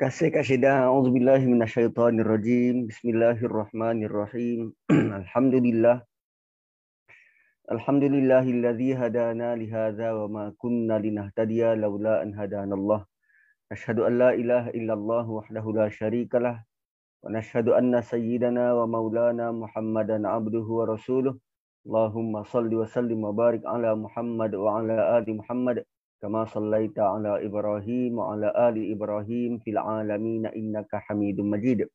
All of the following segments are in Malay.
kasih Kak Syeda. Auzubillahi minasyaitonirrajim. Bismillahirrahmanirrahim. Alhamdulillah. Alhamdulillahilladzi hadana li wa ma kunna linahtadiya laula an hadana Allah. Asyhadu an la ilaha illallah wahdahu la syarikalah wa nashhadu anna sayyidana wa maulana Muhammadan abduhu wa rasuluh. Allahumma salli wa sallim wa barik ala Muhammad wa ala ali Muhammad كما صليت على إبراهيم وعلى آل إبراهيم في العالمين إنك حميد مجيد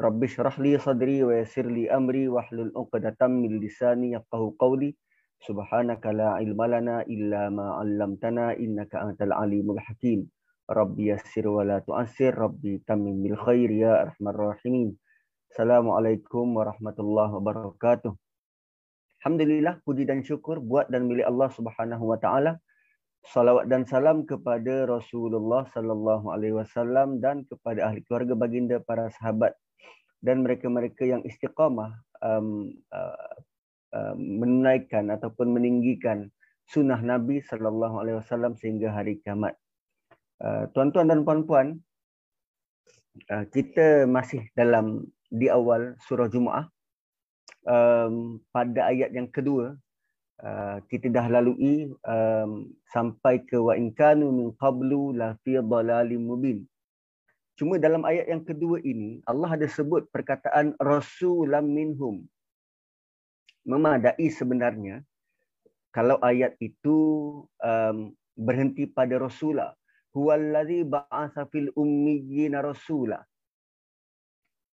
رب اشرح لي صدري ويسر لي أمري واحلل عقدة من لساني يفقه قولي سبحانك لا علم لنا إلا ما علمتنا إنك أنت العليم الحكيم ربي يسر ولا تؤسر ربي تمم بالخير يا أرحم الراحمين السلام عليكم ورحمة الله وبركاته Alhamdulillah puji dan syukur buat dan milik Allah Subhanahu wa taala salawat dan salam kepada Rasulullah sallallahu alaihi wasallam dan kepada ahli keluarga baginda para sahabat dan mereka-mereka yang istiqamah um, uh, uh, menunaikan ataupun meninggikan sunnah Nabi sallallahu alaihi wasallam sehingga hari kiamat. Uh, tuan-tuan dan puan-puan, uh, kita masih dalam di awal surah Jumaah um, pada ayat yang kedua Uh, kita dah lalui um, sampai ke wa in kanu min qablu la fi dhalalim mubin. Cuma dalam ayat yang kedua ini Allah ada sebut perkataan rasulam minhum. Memadai sebenarnya kalau ayat itu um, berhenti pada rasulah huwallazi ba'atsa fil ummiyina rasulah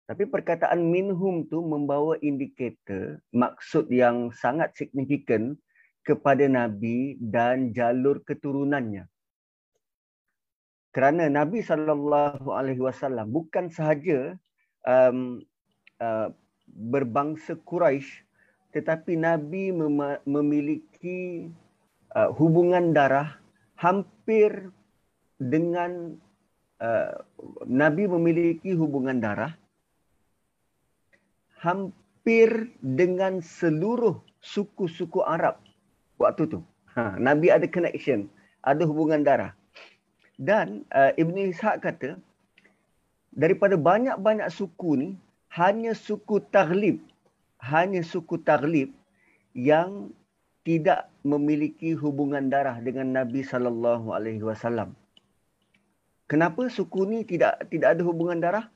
tapi perkataan minhum tu membawa indikator maksud yang sangat signifikan kepada Nabi dan jalur keturunannya. Kerana Nabi sallallahu alaihi wasallam bukan sahaja um, uh, berbangsa Quraisy tetapi Nabi mem- memiliki uh, hubungan darah hampir dengan uh, Nabi memiliki hubungan darah hampir dengan seluruh suku-suku Arab waktu tu. Ha, Nabi ada connection, ada hubungan darah. Dan uh, Ibn Ishaq kata, daripada banyak-banyak suku ni, hanya suku Taghlib, hanya suku Taghlib yang tidak memiliki hubungan darah dengan Nabi sallallahu alaihi wasallam. Kenapa suku ni tidak tidak ada hubungan darah?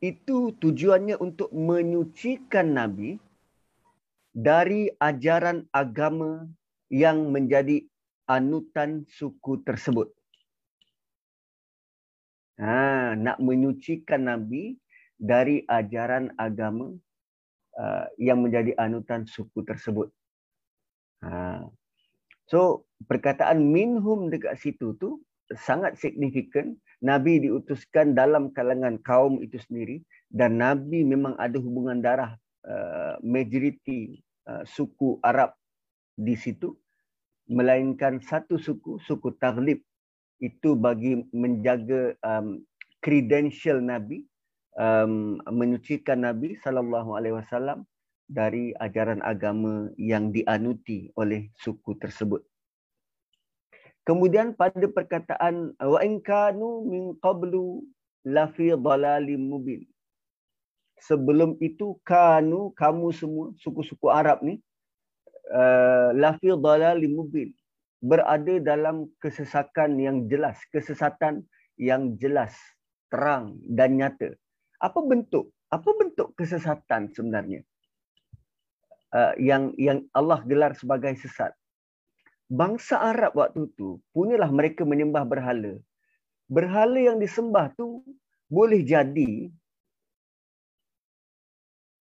Itu tujuannya untuk menyucikan Nabi dari ajaran agama yang menjadi anutan suku tersebut. Ha, nak menyucikan Nabi dari ajaran agama uh, yang menjadi anutan suku tersebut. Ha. So perkataan minhum dekat situ tu sangat signifikan Nabi diutuskan dalam kalangan kaum itu sendiri dan Nabi memang ada hubungan darah uh, majoriti uh, suku Arab di situ melainkan satu suku suku Taghlib itu bagi menjaga um, credential Nabi um, menyucikan Nabi sallallahu alaihi wasallam dari ajaran agama yang dianuti oleh suku tersebut. Kemudian pada perkataan wa in kanu min qablu la fi dhalalim mubin. Sebelum itu kanu kamu semua suku-suku Arab ni uh, la fi dhalalim mubin berada dalam kesesakan yang jelas, kesesatan yang jelas, terang dan nyata. Apa bentuk? Apa bentuk kesesatan sebenarnya? Uh, yang yang Allah gelar sebagai sesat bangsa Arab waktu tu punyalah mereka menyembah berhala. Berhala yang disembah tu boleh jadi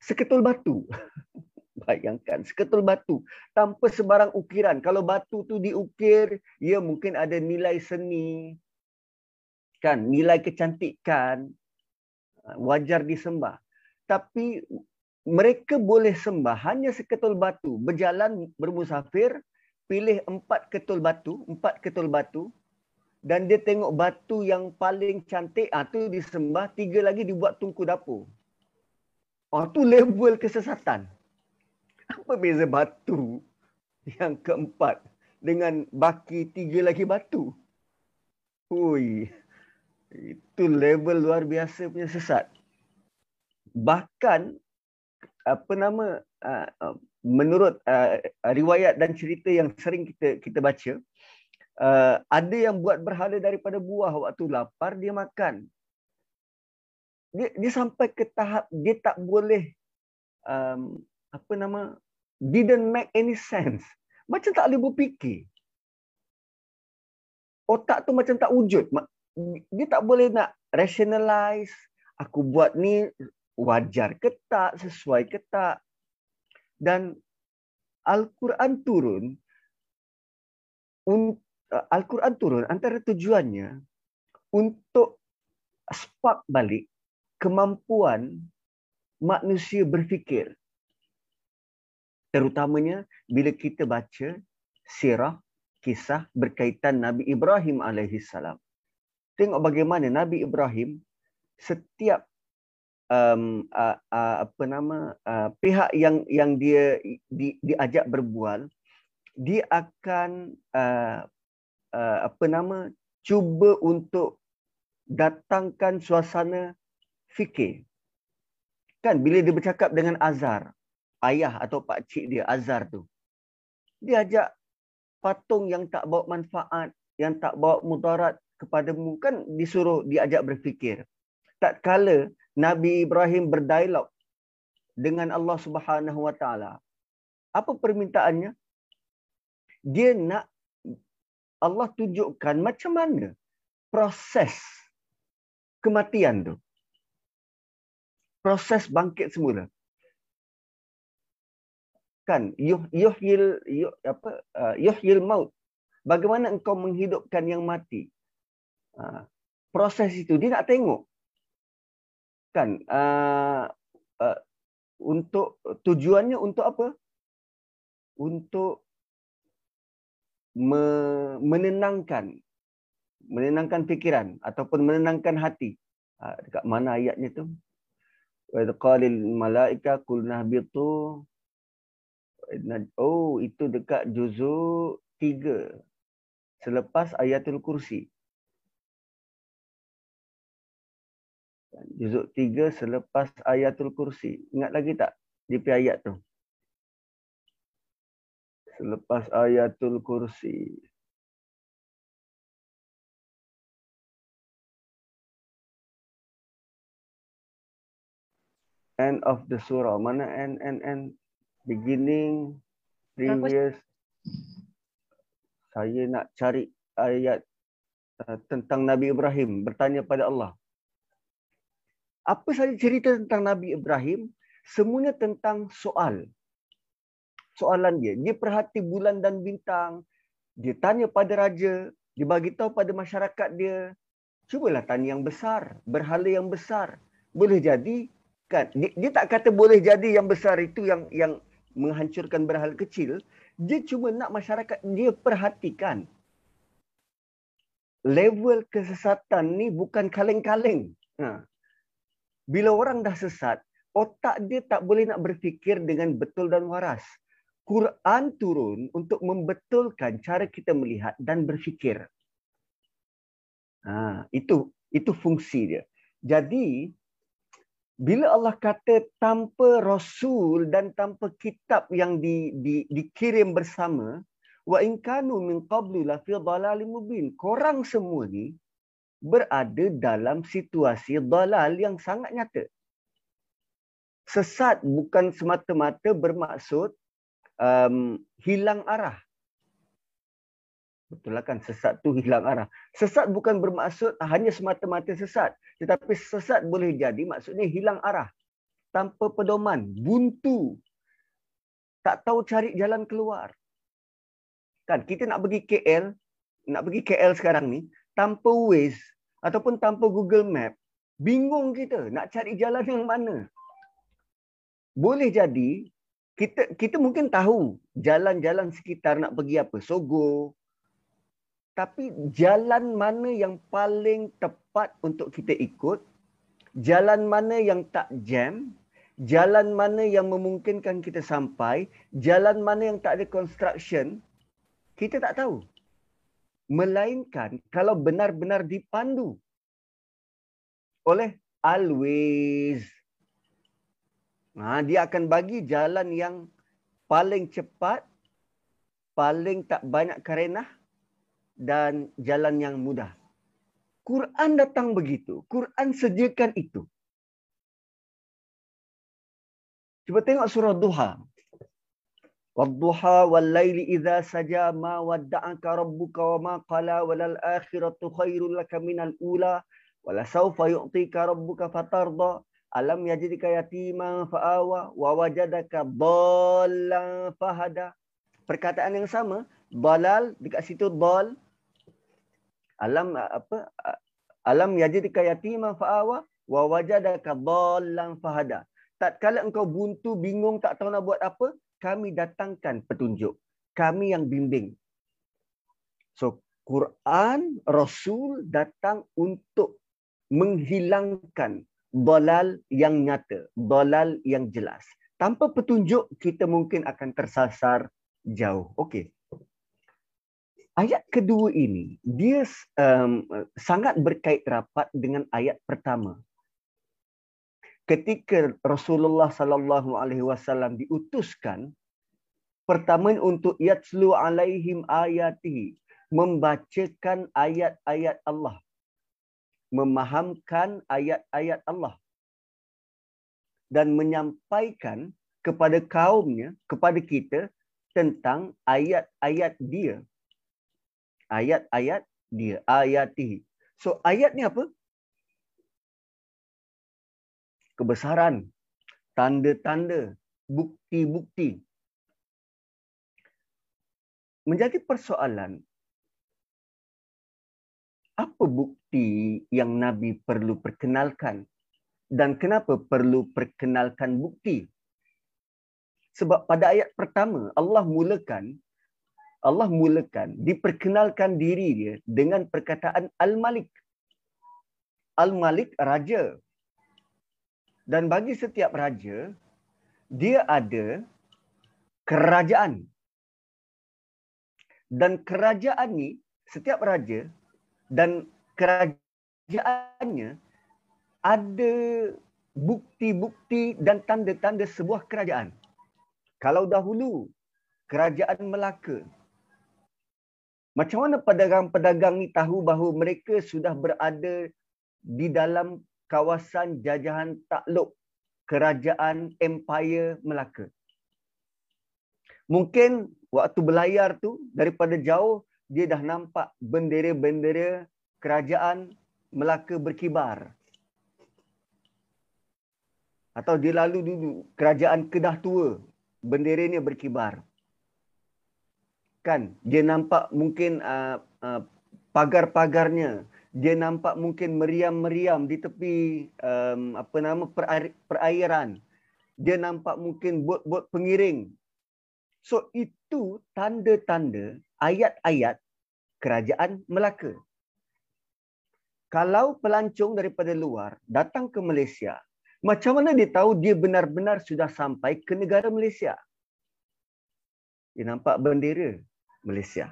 seketul batu. Bayangkan, seketul batu tanpa sebarang ukiran. Kalau batu tu diukir, ia mungkin ada nilai seni, kan, nilai kecantikan, wajar disembah. Tapi mereka boleh sembah hanya seketul batu, berjalan bermusafir, pilih empat ketul batu, empat ketul batu dan dia tengok batu yang paling cantik ah tu disembah, tiga lagi dibuat tungku dapur. Oh tu level kesesatan. Apa beza batu yang keempat dengan baki tiga lagi batu? Hui. Itu level luar biasa punya sesat. Bahkan apa nama uh, menurut uh, riwayat dan cerita yang sering kita kita baca uh, ada yang buat berhala daripada buah waktu lapar dia makan. Dia dia sampai ke tahap dia tak boleh um, apa nama didn't make any sense. Macam tak boleh berfikir. Otak tu macam tak wujud. Dia tak boleh nak rationalize aku buat ni wajar ke tak, sesuai ke tak. Dan Al-Quran turun, Al-Quran turun antara tujuannya untuk spark balik kemampuan manusia berfikir. Terutamanya bila kita baca sirah kisah berkaitan Nabi Ibrahim alaihissalam. Tengok bagaimana Nabi Ibrahim setiap um, uh, uh, apa nama uh, pihak yang yang dia di, diajak berbual dia akan uh, uh, apa nama cuba untuk datangkan suasana fikir. Kan bila dia bercakap dengan Azar ayah atau pak cik dia Azar tu dia ajak patung yang tak bawa manfaat yang tak bawa mudarat kepadamu kan disuruh diajak berfikir. Tak kala Nabi Ibrahim berdialog dengan Allah Subhanahu Wa Taala. Apa permintaannya? Dia nak Allah tunjukkan macam mana proses kematian tu. Proses bangkit semula. Kan yuh yuhyil yuh, apa uh, yuhyil maut. Bagaimana engkau menghidupkan yang mati? Uh, proses itu dia nak tengok kan? Uh, uh, untuk tujuannya untuk apa? Untuk me, menenangkan menenangkan fikiran ataupun menenangkan hati. Uh, dekat mana ayatnya tu? Wa qalil malaika qulna bitu oh itu dekat juzuk 3 selepas ayatul kursi Juzuk tiga selepas ayatul kursi. Ingat lagi tak DP ayat tu? Selepas ayatul kursi. End of the surah. Mana end, end, end? Beginning, previous. Saya nak cari ayat uh, tentang Nabi Ibrahim. Bertanya pada Allah apa saja cerita tentang Nabi Ibrahim, semuanya tentang soal. Soalan dia. Dia perhati bulan dan bintang. Dia tanya pada raja. Dia bagi tahu pada masyarakat dia. Cubalah tanya yang besar. Berhala yang besar. Boleh jadi. kan? Dia, dia tak kata boleh jadi yang besar itu yang yang menghancurkan berhala kecil. Dia cuma nak masyarakat dia perhatikan. Level kesesatan ni bukan kaleng-kaleng. Ha bila orang dah sesat, otak dia tak boleh nak berfikir dengan betul dan waras. Quran turun untuk membetulkan cara kita melihat dan berfikir. Ha, itu itu fungsi dia. Jadi bila Allah kata tanpa rasul dan tanpa kitab yang di, di, dikirim bersama wa in kanu min qablu la fi dhalalin mubin. Korang semua ni berada dalam situasi dalal yang sangat nyata. Sesat bukan semata-mata bermaksud um, hilang arah. Betul lah kan sesat tu hilang arah. Sesat bukan bermaksud hanya semata-mata sesat. Tetapi sesat boleh jadi maksudnya hilang arah. Tanpa pedoman, buntu. Tak tahu cari jalan keluar. Kan kita nak pergi KL, nak pergi KL sekarang ni, tanpa Waze ataupun tanpa Google Map, bingung kita nak cari jalan yang mana. Boleh jadi kita kita mungkin tahu jalan-jalan sekitar nak pergi apa, Sogo. Tapi jalan mana yang paling tepat untuk kita ikut? Jalan mana yang tak jam? Jalan mana yang memungkinkan kita sampai? Jalan mana yang tak ada construction? Kita tak tahu melainkan kalau benar-benar dipandu oleh always. Ha, dia akan bagi jalan yang paling cepat, paling tak banyak karenah dan jalan yang mudah. Quran datang begitu. Quran sediakan itu. Cuba tengok surah Duha. Ma wadda'aka rabbuka wa ma qala walal akhiratu khairul laka minal ula wala sawfa yu'tika rabbuka fatarda alam yajidika yatima fa'awa wa wajadaka dhallan fahada. Perkataan yang sama dalal dekat situ dal alam apa alam yajidika yatima fa'awa wa wajadaka dhallan fahada. Tatkala engkau buntu bingung tak tahu nak buat apa kami datangkan petunjuk. Kami yang bimbing. So, Quran, Rasul datang untuk menghilangkan dolal yang nyata, dolal yang jelas. Tanpa petunjuk, kita mungkin akan tersasar jauh. Okey. Ayat kedua ini, dia um, sangat berkait rapat dengan ayat pertama. Ketika Rasulullah sallallahu alaihi wasallam diutuskan pertama untuk yatslu alaihim ayatihi membacakan ayat-ayat Allah. Memahamkan ayat-ayat Allah. Dan menyampaikan kepada kaumnya kepada kita tentang ayat-ayat dia. Ayat-ayat dia ayatihi. So ayat ni apa kebesaran, tanda-tanda, bukti-bukti. Menjadi persoalan, apa bukti yang Nabi perlu perkenalkan dan kenapa perlu perkenalkan bukti? Sebab pada ayat pertama Allah mulakan Allah mulakan diperkenalkan diri dia dengan perkataan Al-Malik. Al-Malik raja. Dan bagi setiap raja, dia ada kerajaan. Dan kerajaan ni, setiap raja dan kerajaannya ada bukti-bukti dan tanda-tanda sebuah kerajaan. Kalau dahulu kerajaan Melaka, macam mana pedagang-pedagang ni tahu bahawa mereka sudah berada di dalam kawasan jajahan takluk kerajaan Empire Melaka. Mungkin waktu berlayar tu daripada jauh dia dah nampak bendera-bendera kerajaan Melaka berkibar. Atau dia lalu dulu kerajaan Kedah Tua, bendera ni berkibar. Kan dia nampak mungkin uh, uh, pagar-pagarnya dia nampak mungkin meriam-meriam di tepi um, apa nama perair, perairan. Dia nampak mungkin bot-bot pengiring. So itu tanda-tanda ayat-ayat kerajaan Melaka. Kalau pelancong daripada luar datang ke Malaysia, macam mana dia tahu dia benar-benar sudah sampai ke negara Malaysia? Dia nampak bendera Malaysia.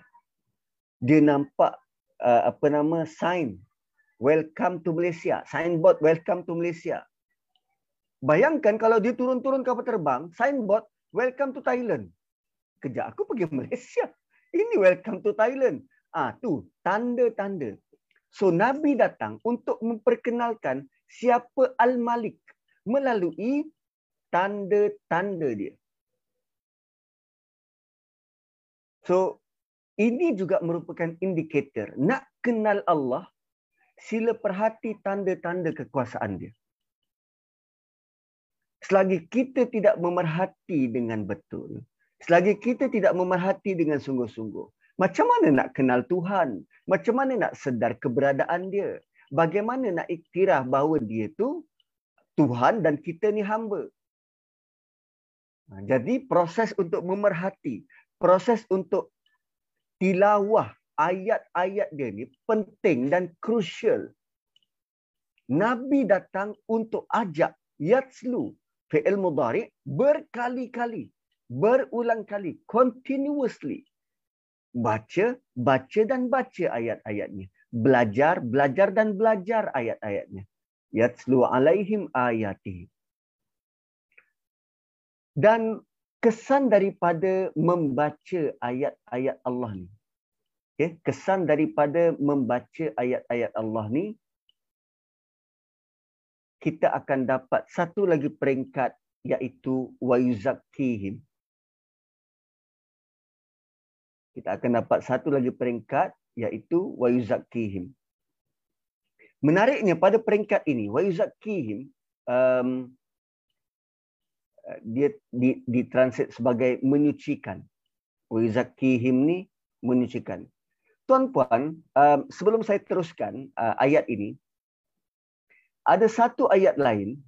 Dia nampak uh, apa nama sign. Welcome to Malaysia. Signboard welcome to Malaysia. Bayangkan kalau dia turun-turun kapal terbang signboard welcome to Thailand. Kejap aku pergi Malaysia. Ini welcome to Thailand. Ah tu tanda-tanda. So nabi datang untuk memperkenalkan siapa al-malik melalui tanda-tanda dia. So ini juga merupakan indikator nak kenal Allah sila perhati tanda-tanda kekuasaan dia. Selagi kita tidak memerhati dengan betul selagi kita tidak memerhati dengan sungguh-sungguh macam mana nak kenal Tuhan? Macam mana nak sedar keberadaan dia? Bagaimana nak iktiraf bahawa dia tu Tuhan dan kita ni hamba? Ha, jadi proses untuk memerhati proses untuk tilawah ayat-ayat dia ni penting dan crucial. Nabi datang untuk ajak yatslu fi'il mudhari berkali-kali, berulang kali, continuously. Baca, baca dan baca ayat-ayatnya. Belajar, belajar dan belajar ayat-ayatnya. Yatslu alaihim ayati. Dan kesan daripada membaca ayat-ayat Allah ni. Okay, kesan daripada membaca ayat-ayat Allah ni kita akan dapat satu lagi peringkat iaitu wayuzakkihim. Kita akan dapat satu lagi peringkat iaitu wayuzakkihim. Menariknya pada peringkat ini wayuzakkihim um, dia di ditranslate sebagai menyucikan. Wayuzakkihim ni menyucikan. Tuan-puan, um, sebelum saya teruskan uh, ayat ini, ada satu ayat lain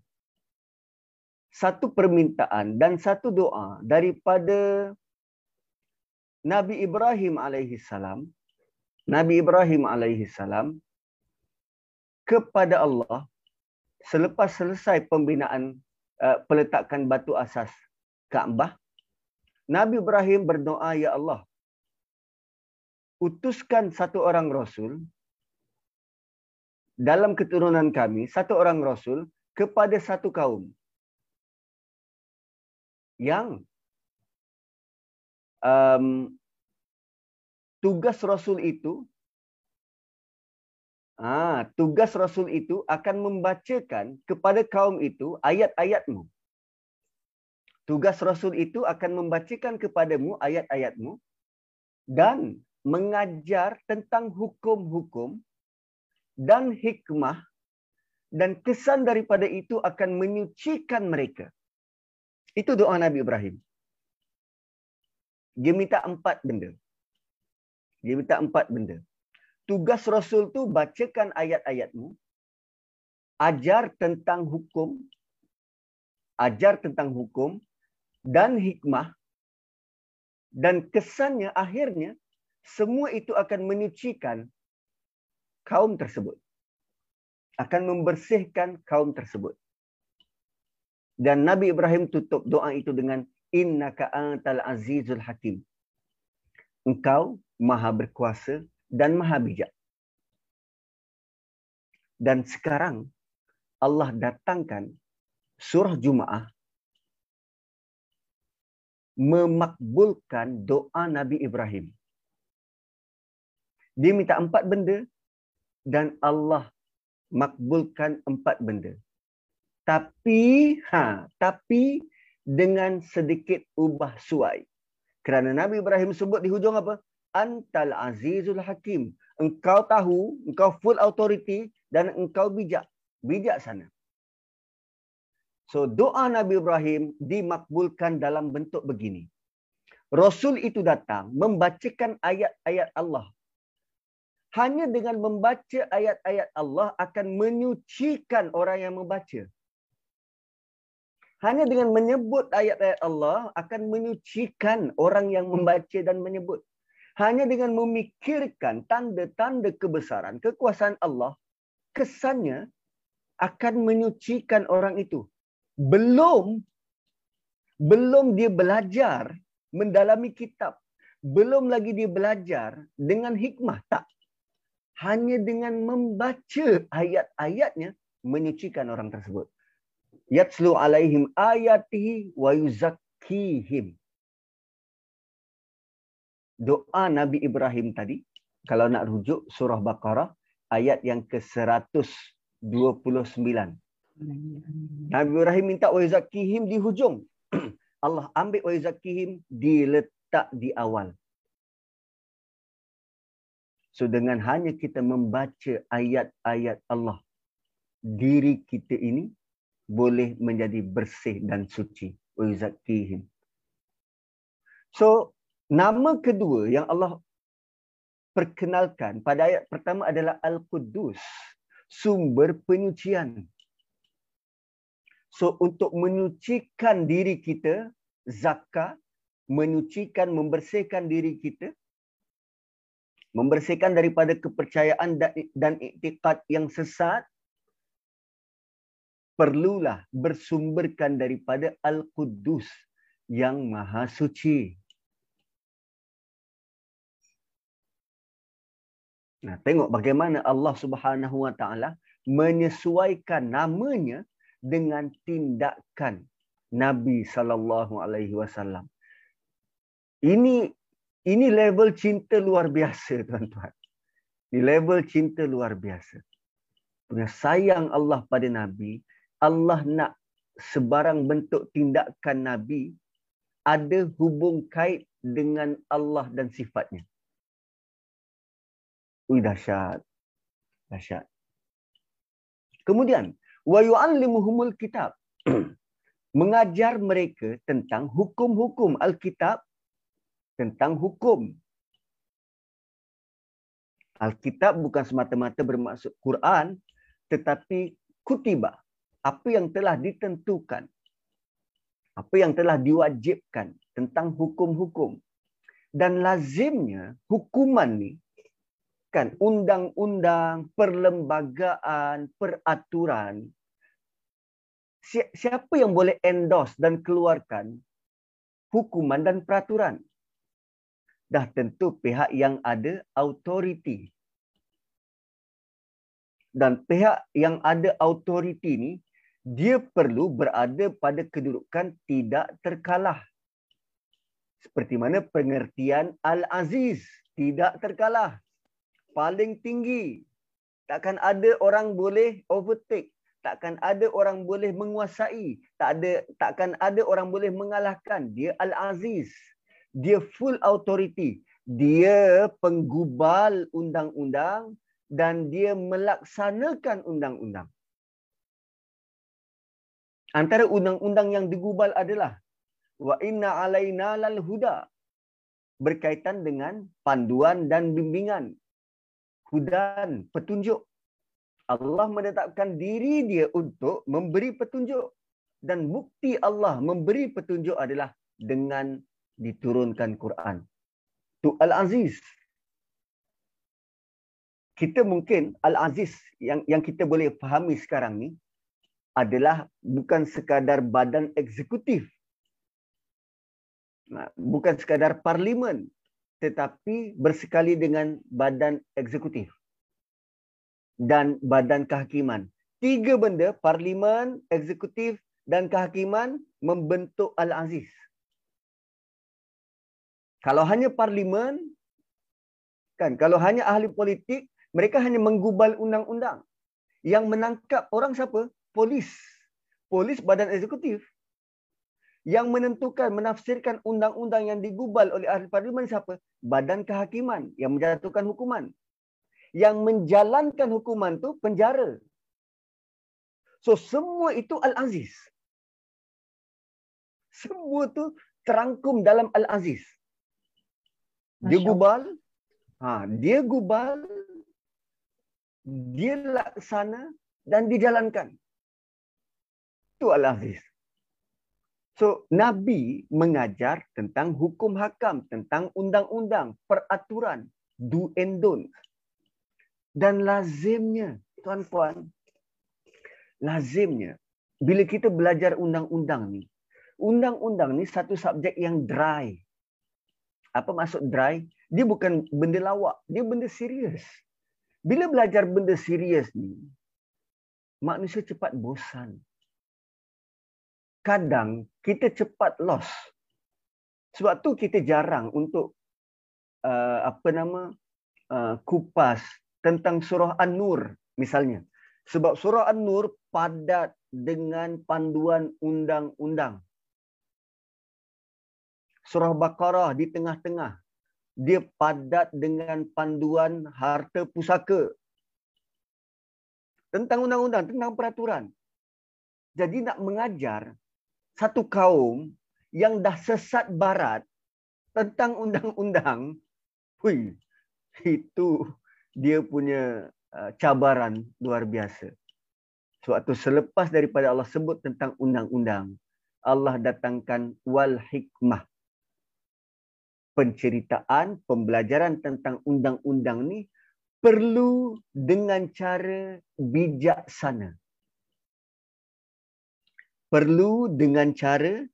satu permintaan dan satu doa daripada Nabi Ibrahim alaihi salam Nabi Ibrahim alaihi salam kepada Allah selepas selesai pembinaan uh, peletakan batu asas Kaabah. Nabi Ibrahim berdoa ya Allah utuskan satu orang rasul dalam keturunan kami satu orang rasul kepada satu kaum yang um, tugas Rasul itu ah tugas Rasul itu akan membacakan kepada kaum itu ayat-ayatmu. Tugas Rasul itu akan membacakan kepadamu ayat-ayatmu dan mengajar tentang hukum-hukum dan hikmah dan kesan daripada itu akan menyucikan mereka. Itu doa Nabi Ibrahim. Dia minta empat benda. Dia minta empat benda. Tugas Rasul tu bacakan ayat-ayatmu. Ajar tentang hukum. Ajar tentang hukum. Dan hikmah. Dan kesannya akhirnya. Semua itu akan menyucikan kaum tersebut. Akan membersihkan kaum tersebut. Dan Nabi Ibrahim tutup doa itu dengan innaka antal azizul hakim. Engkau maha berkuasa dan maha bijak. Dan sekarang Allah datangkan surah Jumaah memakbulkan doa Nabi Ibrahim. Dia minta empat benda dan Allah makbulkan empat benda tapi ha tapi dengan sedikit ubah suai kerana Nabi Ibrahim sebut di hujung apa antal azizul hakim. Engkau tahu engkau full authority dan engkau bijak. Bijak sana. So doa Nabi Ibrahim dimakbulkan dalam bentuk begini. Rasul itu datang membacakan ayat-ayat Allah. Hanya dengan membaca ayat-ayat Allah akan menyucikan orang yang membaca. Hanya dengan menyebut ayat-ayat Allah akan menyucikan orang yang membaca dan menyebut. Hanya dengan memikirkan tanda-tanda kebesaran, kekuasaan Allah, kesannya akan menyucikan orang itu. Belum belum dia belajar mendalami kitab. Belum lagi dia belajar dengan hikmah. Tak. Hanya dengan membaca ayat-ayatnya menyucikan orang tersebut yatslu alaihim ayatihi wa yuzakkihim. Doa Nabi Ibrahim tadi, kalau nak rujuk surah Baqarah, ayat yang ke-129. Nabi Ibrahim minta wa yuzakkihim di hujung. Allah ambil wa yuzakkihim diletak di awal. So dengan hanya kita membaca ayat-ayat Allah, diri kita ini boleh menjadi bersih dan suci. Uzakihim. So, nama kedua yang Allah perkenalkan pada ayat pertama adalah Al-Quddus. Sumber penyucian. So, untuk menyucikan diri kita, zakat, menyucikan, membersihkan diri kita, membersihkan daripada kepercayaan dan iktiqat yang sesat, perlulah bersumberkan daripada Al-Quddus yang maha suci. Nah, tengok bagaimana Allah Subhanahu Wa Taala menyesuaikan namanya dengan tindakan Nabi sallallahu alaihi wasallam. Ini ini level cinta luar biasa tuan-tuan. Ini level cinta luar biasa. Punya sayang Allah pada Nabi, Allah nak sebarang bentuk tindakan Nabi ada hubung kait dengan Allah dan sifatnya. Ui dahsyat. Dahsyat. Kemudian, wa yu'allimuhumul kitab. Mengajar mereka tentang hukum-hukum Alkitab tentang hukum. Alkitab bukan semata-mata bermaksud Quran tetapi kutiba. Apa yang telah ditentukan. Apa yang telah diwajibkan tentang hukum-hukum. Dan lazimnya hukuman ni kan undang-undang, perlembagaan, peraturan siapa yang boleh endorse dan keluarkan hukuman dan peraturan? Dah tentu pihak yang ada autoriti. Dan pihak yang ada autoriti ni dia perlu berada pada kedudukan tidak terkalah. Seperti mana pengertian Al-Aziz tidak terkalah paling tinggi. Takkan ada orang boleh overtake. Takkan ada orang boleh menguasai. Tak ada, takkan ada orang boleh mengalahkan. Dia Al-Aziz. Dia full authority. Dia penggubal undang-undang dan dia melaksanakan undang-undang. Antara undang-undang yang digubal adalah wa inna alaina lal huda berkaitan dengan panduan dan bimbingan hudan, petunjuk. Allah menetapkan diri dia untuk memberi petunjuk. Dan bukti Allah memberi petunjuk adalah dengan diturunkan Quran. Tu Al-Aziz. Kita mungkin Al-Aziz yang yang kita boleh fahami sekarang ni adalah bukan sekadar badan eksekutif. Bukan sekadar parlimen tetapi bersekali dengan badan eksekutif dan badan kehakiman. Tiga benda, parlimen, eksekutif dan kehakiman membentuk Al-Aziz. Kalau hanya parlimen, kan? kalau hanya ahli politik, mereka hanya menggubal undang-undang. Yang menangkap orang siapa? Polis. Polis badan eksekutif yang menentukan menafsirkan undang-undang yang digubal oleh ahli parlimen siapa? Badan kehakiman yang menjatuhkan hukuman. Yang menjalankan hukuman tu penjara. So semua itu Al-Aziz. Semua tu terangkum dalam Al-Aziz. Dia gubal, ha, dia gubal, dia laksana dan dijalankan. Itu Al-Aziz. So Nabi mengajar tentang hukum hakam, tentang undang-undang, peraturan, do and don't. Dan lazimnya, tuan-puan, lazimnya bila kita belajar undang-undang ni, undang-undang ni satu subjek yang dry. Apa maksud dry? Dia bukan benda lawak, dia benda serius. Bila belajar benda serius ni, manusia cepat bosan kadang kita cepat lost. Sebab tu kita jarang untuk uh, apa nama uh, kupas tentang surah An-Nur misalnya. Sebab surah An-Nur padat dengan panduan undang-undang. Surah Baqarah di tengah-tengah. Dia padat dengan panduan harta pusaka. Tentang undang-undang, tentang peraturan. Jadi nak mengajar satu kaum yang dah sesat barat tentang undang-undang, hui, itu dia punya uh, cabaran luar biasa. Sebab tu selepas daripada Allah sebut tentang undang-undang, Allah datangkan wal hikmah. Penceritaan, pembelajaran tentang undang-undang ni perlu dengan cara bijaksana perlu dengan cara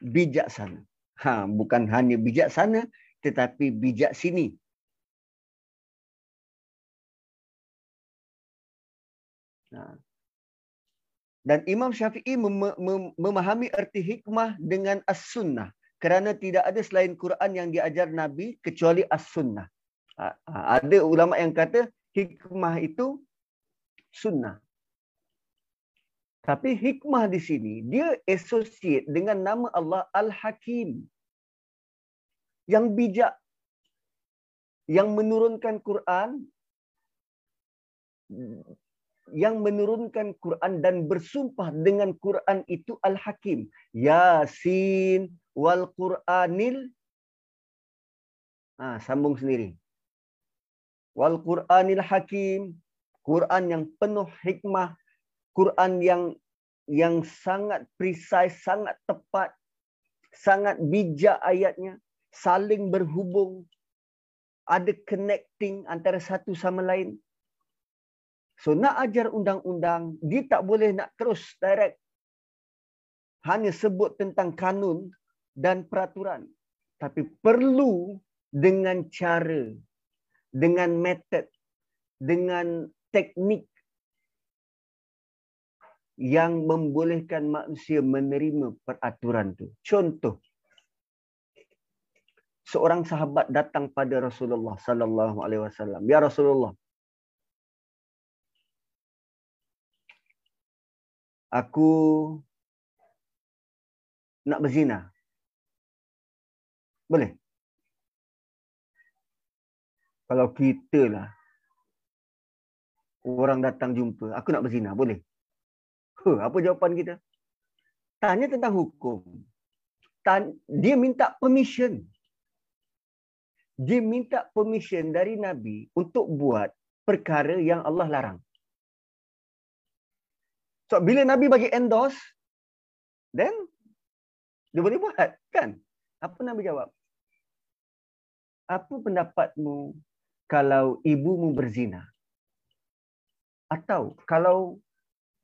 bijaksana. Ha, bukan hanya bijaksana tetapi bijak sini. Ha. Dan Imam Syafi'i mem- mem- memahami erti hikmah dengan as-sunnah. Kerana tidak ada selain Quran yang diajar Nabi kecuali as-sunnah. Ha, ha, ada ulama yang kata hikmah itu sunnah. Tapi hikmah di sini, dia associate dengan nama Allah Al-Hakim. Yang bijak. Yang menurunkan Quran yang menurunkan Quran dan bersumpah dengan Quran itu Al-Hakim. Yasin wal Quranil. Ha, sambung sendiri. Wal Quranil Hakim. Quran yang penuh hikmah. Quran yang yang sangat precise, sangat tepat. Sangat bijak ayatnya. Saling berhubung. Ada connecting antara satu sama lain. So nak ajar undang-undang, dia tak boleh nak terus direct. Hanya sebut tentang kanun dan peraturan. Tapi perlu dengan cara, dengan metod, dengan teknik yang membolehkan manusia menerima peraturan tu. Contoh, seorang sahabat datang pada Rasulullah sallallahu alaihi wasallam. Ya Rasulullah, aku nak berzina. Boleh? Kalau kita lah orang datang jumpa, aku nak berzina, boleh? Huh, apa jawapan kita? Tanya tentang hukum. Dia minta permission. Dia minta permission dari Nabi untuk buat perkara yang Allah larang. So bila Nabi bagi endorse, then dia boleh buat kan? Apa Nabi jawab? Apa pendapatmu kalau ibumu berzina? Atau kalau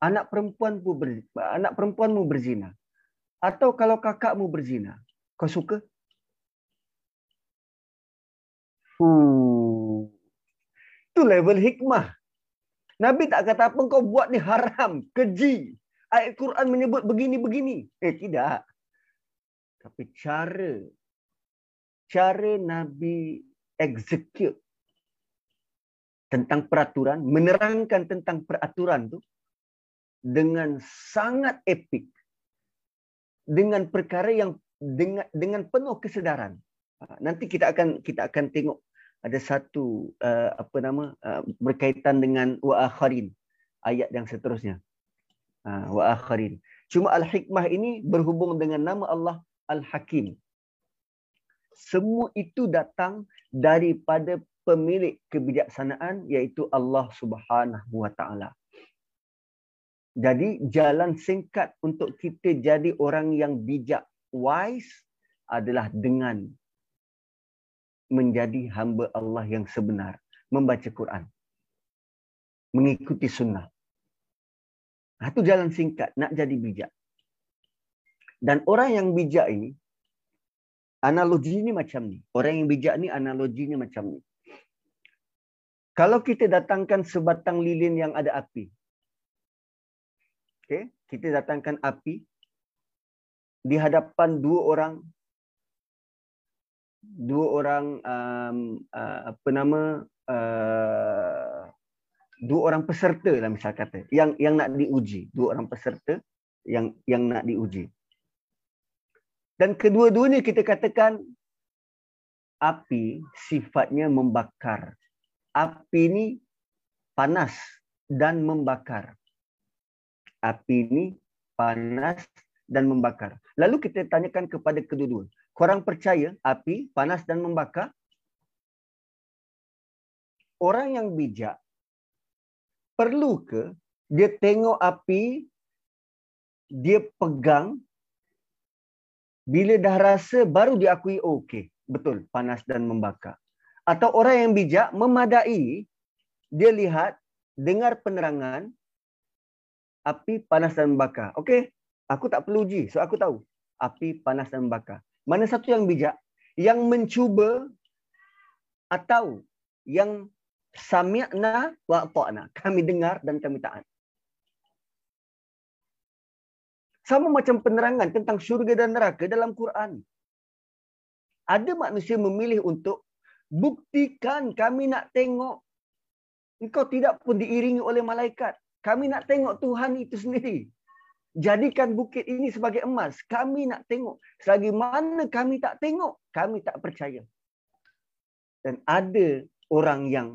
anak perempuan ber, anak perempuanmu berzina? Atau kalau kakakmu berzina? Kau suka? Uh. Itu level hikmah. Nabi tak kata apa kau buat ni haram, keji. Ayat Quran menyebut begini-begini. Eh tidak. Tapi cara cara Nabi execute tentang peraturan, menerangkan tentang peraturan tu dengan sangat epik. Dengan perkara yang dengan dengan penuh kesedaran. Ha, nanti kita akan kita akan tengok ada satu uh, apa nama uh, berkaitan dengan wa akharin ayat yang seterusnya uh, wa akharin cuma al hikmah ini berhubung dengan nama Allah al hakim semua itu datang daripada pemilik kebijaksanaan iaitu Allah Subhanahu wa taala jadi jalan singkat untuk kita jadi orang yang bijak wise adalah dengan menjadi hamba Allah yang sebenar. Membaca Quran. Mengikuti sunnah. Itu jalan singkat. Nak jadi bijak. Dan orang yang bijak ini, analogi ini macam ni. Orang yang bijak ni analoginya macam ni. Kalau kita datangkan sebatang lilin yang ada api. Okay? Kita datangkan api di hadapan dua orang dua orang um, uh, apa nama uh, dua orang peserta lah misal kata. Yang yang nak diuji dua orang peserta yang yang nak diuji. Dan kedua-duanya kita katakan api sifatnya membakar. Api ini panas dan membakar api ini panas dan membakar. Lalu kita tanyakan kepada kedua-dua. Korang percaya api panas dan membakar? Orang yang bijak perlu ke dia tengok api dia pegang bila dah rasa baru diakui oh, okey betul panas dan membakar. Atau orang yang bijak memadai dia lihat dengar penerangan api panas dan membakar okey aku tak perlu uji so aku tahu api panas dan membakar mana satu yang bijak? Yang mencuba atau yang sami'na wa ta'na. Kami dengar dan kami taat. Sama macam penerangan tentang syurga dan neraka dalam Quran. Ada manusia memilih untuk buktikan kami nak tengok. Engkau tidak pun diiringi oleh malaikat. Kami nak tengok Tuhan itu sendiri. Jadikan bukit ini sebagai emas. Kami nak tengok. Selagi mana kami tak tengok, kami tak percaya. Dan ada orang yang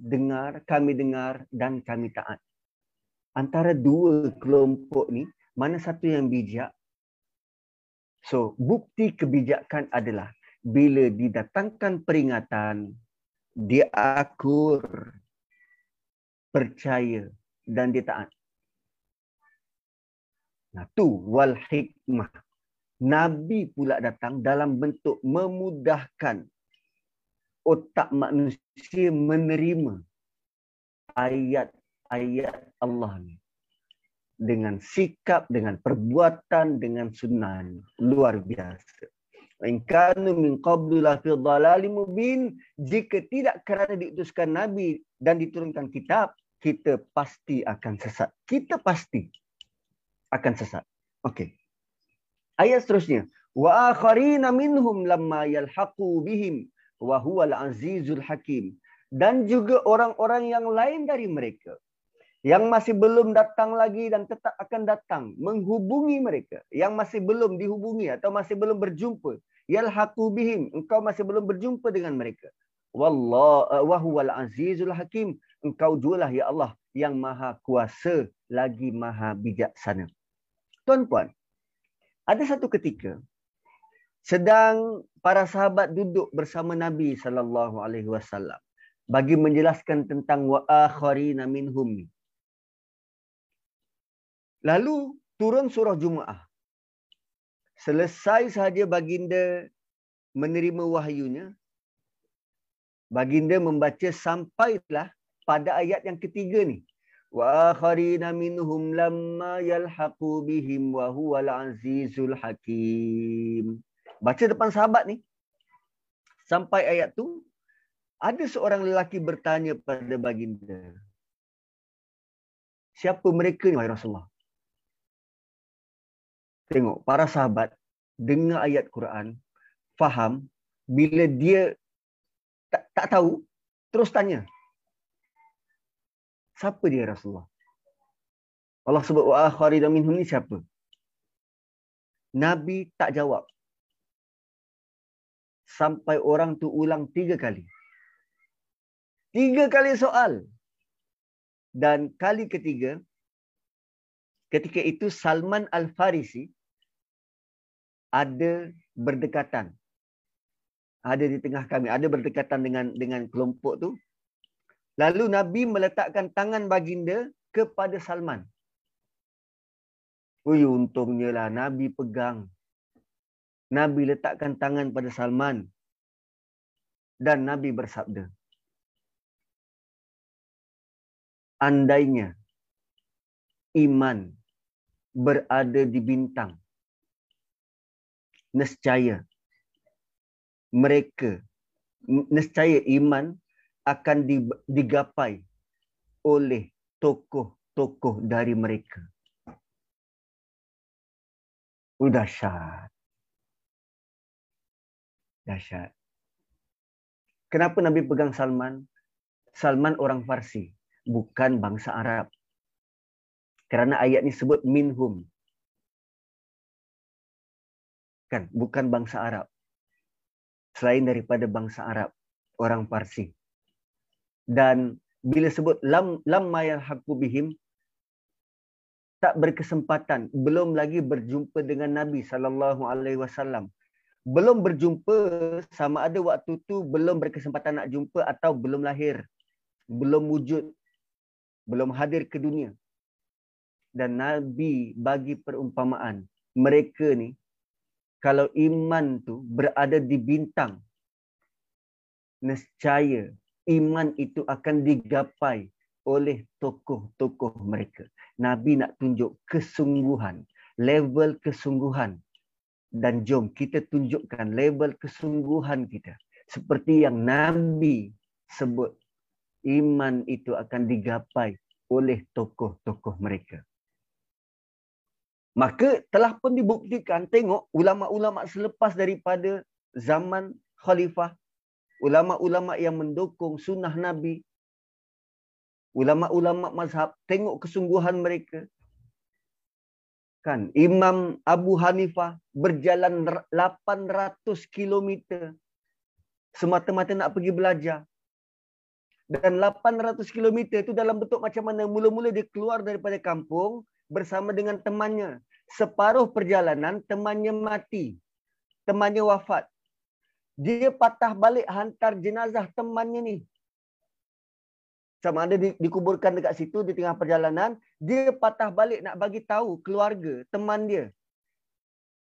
dengar, kami dengar dan kami taat. Antara dua kelompok ni, mana satu yang bijak? So, bukti kebijakan adalah bila didatangkan peringatan, dia akur, percaya dan dia taat. Nah, tu wal hikmah. Nabi pula datang dalam bentuk memudahkan otak manusia menerima ayat-ayat Allah ni dengan sikap, dengan perbuatan, dengan sunnah luar biasa. In kanu min qablu la fi dhalalin mubin jika tidak kerana diutuskan nabi dan diturunkan kitab kita pasti akan sesat. Kita pasti akan sesat. Okey. Ayat seterusnya. Wa akharina minhum lamma yalhaqu bihim wa huwal azizul hakim. Dan juga orang-orang yang lain dari mereka yang masih belum datang lagi dan tetap akan datang menghubungi mereka. Yang masih belum dihubungi atau masih belum berjumpa. Yalhaqu bihim. Engkau masih belum berjumpa dengan mereka. Wallahu wa huwal azizul hakim engkau jualah ya Allah yang maha kuasa lagi maha bijaksana tuan-puan ada satu ketika sedang para sahabat duduk bersama Nabi sallallahu alaihi wasallam bagi menjelaskan tentang wa akharina minhum Lalu turun surah Jumaah. Selesai sahaja baginda menerima wahyunya, baginda membaca sampailah pada ayat yang ketiga ni. Wa akharina minhum lamma yalhaqu bihim wa huwal azizul hakim. Baca depan sahabat ni. Sampai ayat tu ada seorang lelaki bertanya pada baginda siapa mereka ni wahai Rasulullah? Tengok para sahabat dengar ayat Quran faham. Bila dia tak, tak tahu terus tanya siapa dia Rasulullah Allah sebut wa akharina minhum ni siapa Nabi tak jawab sampai orang tu ulang tiga kali. Tiga kali soal. Dan kali ketiga, ketika itu Salman Al-Farisi ada berdekatan. Ada di tengah kami, ada berdekatan dengan dengan kelompok tu. Lalu Nabi meletakkan tangan baginda kepada Salman. Ui, untungnya lah Nabi pegang Nabi letakkan tangan pada Salman dan Nabi bersabda, andainya iman berada di bintang, nescaya mereka, nescaya iman akan digapai oleh tokoh-tokoh dari mereka. Udah syat. Dahsyat. Kenapa Nabi pegang Salman? Salman orang Farsi, bukan bangsa Arab. Kerana ayat ni sebut minhum. Kan, bukan bangsa Arab. Selain daripada bangsa Arab, orang Farsi. Dan bila sebut lam lam mayal bihim tak berkesempatan belum lagi berjumpa dengan Nabi sallallahu alaihi wasallam. Belum berjumpa sama ada waktu tu belum berkesempatan nak jumpa atau belum lahir belum wujud belum hadir ke dunia. Dan nabi bagi perumpamaan mereka ni kalau iman tu berada di bintang nescaya iman itu akan digapai oleh tokoh-tokoh mereka. Nabi nak tunjuk kesungguhan level kesungguhan. Dan jom kita tunjukkan label kesungguhan kita. Seperti yang nabi sebut iman itu akan digapai oleh tokoh-tokoh mereka. Maka telah pun dibuktikan tengok ulama-ulama selepas daripada zaman khalifah, ulama-ulama yang mendukung sunnah Nabi, ulama-ulama mazhab, tengok kesungguhan mereka. Kan Imam Abu Hanifah berjalan 800 km semata-mata nak pergi belajar. Dan 800 km itu dalam bentuk macam mana? Mula-mula dia keluar daripada kampung bersama dengan temannya. Separuh perjalanan temannya mati. Temannya wafat. Dia patah balik hantar jenazah temannya ni. Sama ada dikuburkan dekat situ di tengah perjalanan. Dia patah balik nak bagi tahu keluarga teman dia.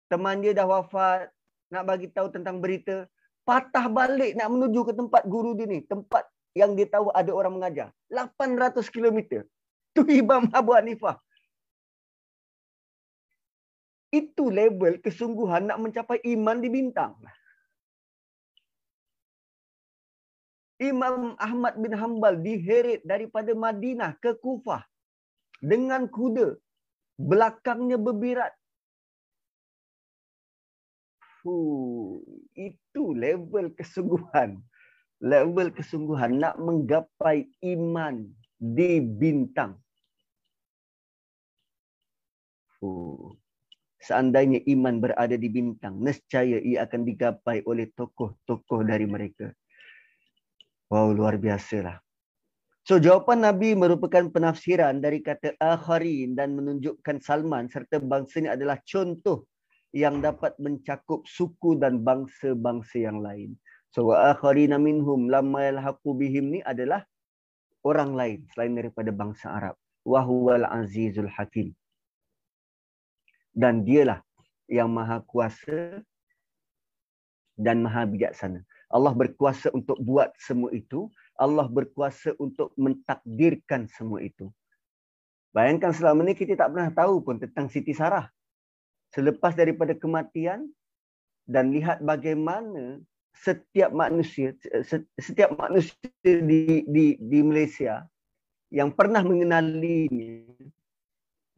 Teman dia dah wafat. Nak bagi tahu tentang berita. Patah balik nak menuju ke tempat guru dia ni. Tempat yang dia tahu ada orang mengajar. 800 km. Tu Imam Abu Hanifah. Itu level kesungguhan nak mencapai iman di bintang. Imam Ahmad bin Hanbal diheret daripada Madinah ke Kufah dengan kuda. Belakangnya berbirat. Fuh, itu level kesungguhan level kesungguhan nak menggapai iman di bintang. Oh. Seandainya iman berada di bintang, nescaya ia akan digapai oleh tokoh-tokoh dari mereka. Wow, luar biasa lah. So, jawapan Nabi merupakan penafsiran dari kata akharin dan menunjukkan Salman serta bangsa ini adalah contoh yang dapat mencakup suku dan bangsa-bangsa yang lain. So wa akharina minhum lamma yalhaqu bihim ni adalah orang lain selain daripada bangsa Arab. Wa huwal azizul hakim. Dan dialah yang maha kuasa dan maha bijaksana. Allah berkuasa untuk buat semua itu. Allah berkuasa untuk mentakdirkan semua itu. Bayangkan selama ini kita tak pernah tahu pun tentang Siti Sarah. Selepas daripada kematian dan lihat bagaimana setiap manusia setiap manusia di di di Malaysia yang pernah mengenalinya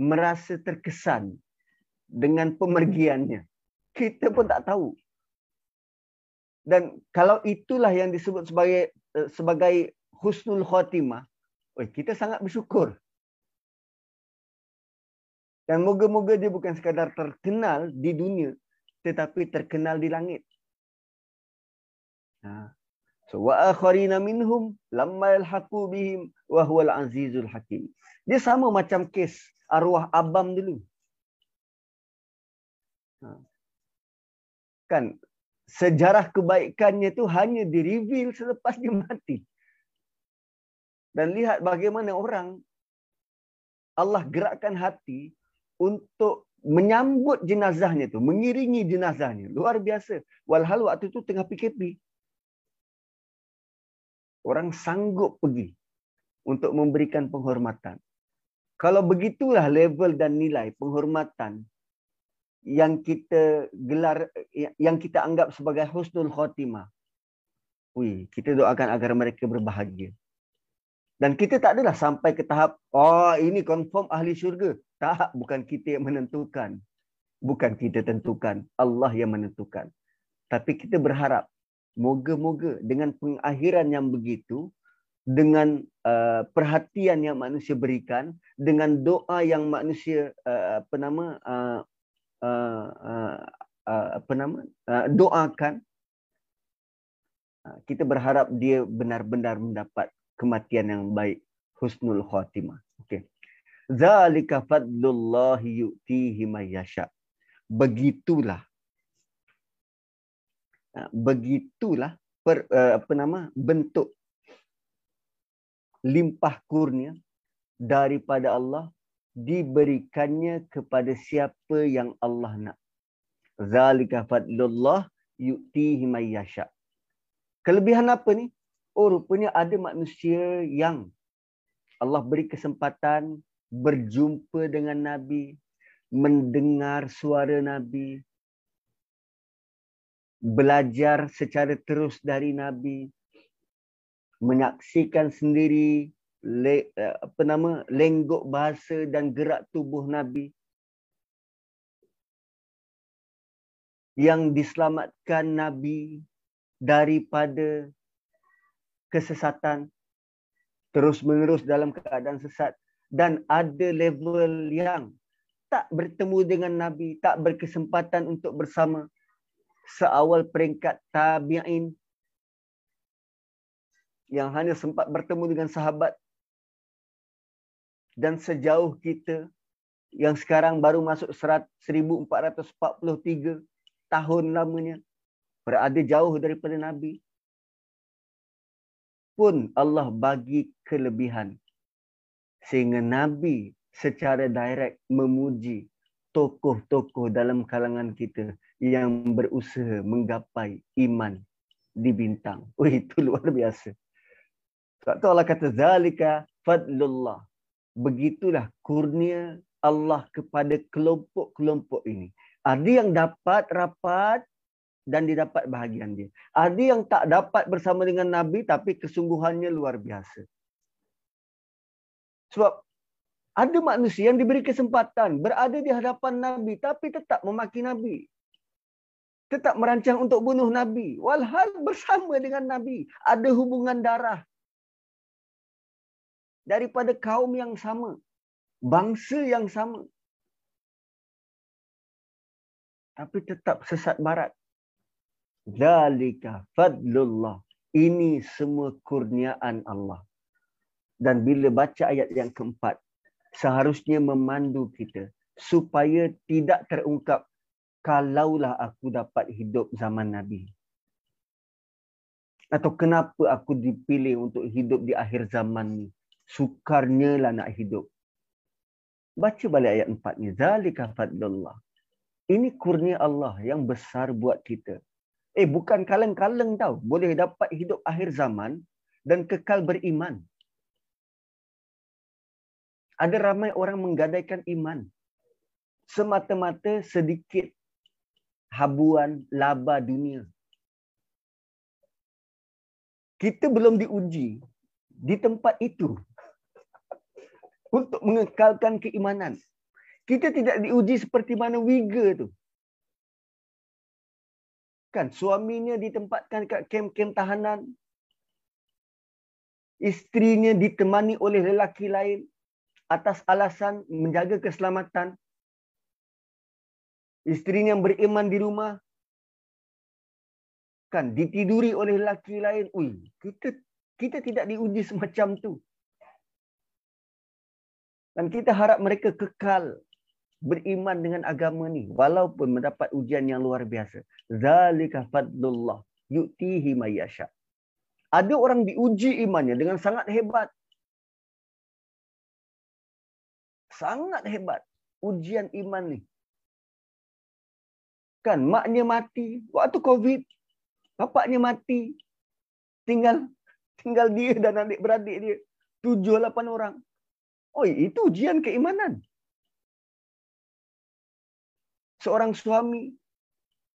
merasa terkesan dengan pemergiannya kita pun tak tahu dan kalau itulah yang disebut sebagai eh, sebagai husnul khatimah oh kita sangat bersyukur dan moga-moga dia bukan sekadar terkenal di dunia tetapi terkenal di langit Ha. So wa akharina minhum lamma yalhaqu bihim wa huwal azizul hakim. Dia sama macam kes arwah Abam dulu. Ha. Kan sejarah kebaikannya tu hanya direveal selepas dia mati. Dan lihat bagaimana orang Allah gerakkan hati untuk menyambut jenazahnya tu, mengiringi jenazahnya. Luar biasa. Walhal waktu tu tengah PKP orang sanggup pergi untuk memberikan penghormatan. Kalau begitulah level dan nilai penghormatan yang kita gelar yang kita anggap sebagai husnul khotimah. Ui, kita doakan agar mereka berbahagia. Dan kita tak adalah sampai ke tahap oh ini confirm ahli syurga. Tak, bukan kita yang menentukan. Bukan kita tentukan, Allah yang menentukan. Tapi kita berharap moga-moga dengan pengakhiran yang begitu dengan uh, perhatian yang manusia berikan dengan doa yang manusia uh, apa nama uh, uh, uh, uh, apa nama? Uh, doakan uh, kita berharap dia benar-benar mendapat kematian yang baik husnul khatimah. Okey. Zalika fadlullah yu'tihi may yasha. Begitulah Ha, begitulah per, uh, apa nama? Bentuk limpah kurnia daripada Allah diberikannya kepada siapa yang Allah nak. Zalika fadlullah yu'tihi may yasha. Kelebihan apa ni? Oh rupanya ada manusia yang Allah beri kesempatan berjumpa dengan Nabi, mendengar suara Nabi, belajar secara terus dari Nabi, menyaksikan sendiri le, apa nama lenggok bahasa dan gerak tubuh Nabi. yang diselamatkan Nabi daripada kesesatan terus menerus dalam keadaan sesat dan ada level yang tak bertemu dengan Nabi, tak berkesempatan untuk bersama seawal peringkat tabi'in yang hanya sempat bertemu dengan sahabat dan sejauh kita yang sekarang baru masuk 1443 tahun lamanya berada jauh daripada Nabi pun Allah bagi kelebihan sehingga Nabi secara direct memuji tokoh-tokoh dalam kalangan kita yang berusaha menggapai iman di bintang. Oh itu luar biasa. Sebab tu Allah kata zalika fadlullah. Begitulah kurnia Allah kepada kelompok-kelompok ini. Ada yang dapat rapat dan didapat bahagian dia. Ada yang tak dapat bersama dengan Nabi tapi kesungguhannya luar biasa. Sebab ada manusia yang diberi kesempatan berada di hadapan Nabi tapi tetap memaki Nabi. Tetap merancang untuk bunuh Nabi. Walhal bersama dengan Nabi. Ada hubungan darah. Daripada kaum yang sama. Bangsa yang sama. Tapi tetap sesat barat. Dalika fadlullah. Ini semua kurniaan Allah. Dan bila baca ayat yang keempat, seharusnya memandu kita supaya tidak terungkap kalaulah aku dapat hidup zaman Nabi. Atau kenapa aku dipilih untuk hidup di akhir zaman ni? Sukarnya lah nak hidup. Baca balik ayat empat ni. Zalika fadlullah. Ini kurnia Allah yang besar buat kita. Eh bukan kaleng-kaleng tau. Boleh dapat hidup akhir zaman dan kekal beriman ada ramai orang menggadaikan iman semata-mata sedikit habuan laba dunia. Kita belum diuji di tempat itu untuk mengekalkan keimanan. Kita tidak diuji seperti mana Wiga tu. Kan suaminya ditempatkan kat kem-kem tahanan. Isterinya ditemani oleh lelaki lain atas alasan menjaga keselamatan isteri yang beriman di rumah kan ditiduri oleh lelaki lain ui kita kita tidak diuji semacam tu dan kita harap mereka kekal beriman dengan agama ni walaupun mendapat ujian yang luar biasa zalika fadlullah yu'tihi mayyasha ada orang diuji imannya dengan sangat hebat sangat hebat ujian iman ni. Kan maknya mati waktu Covid. Bapaknya mati. Tinggal tinggal dia dan adik beradik dia. Tujuh lapan orang. Oh, itu ujian keimanan. Seorang suami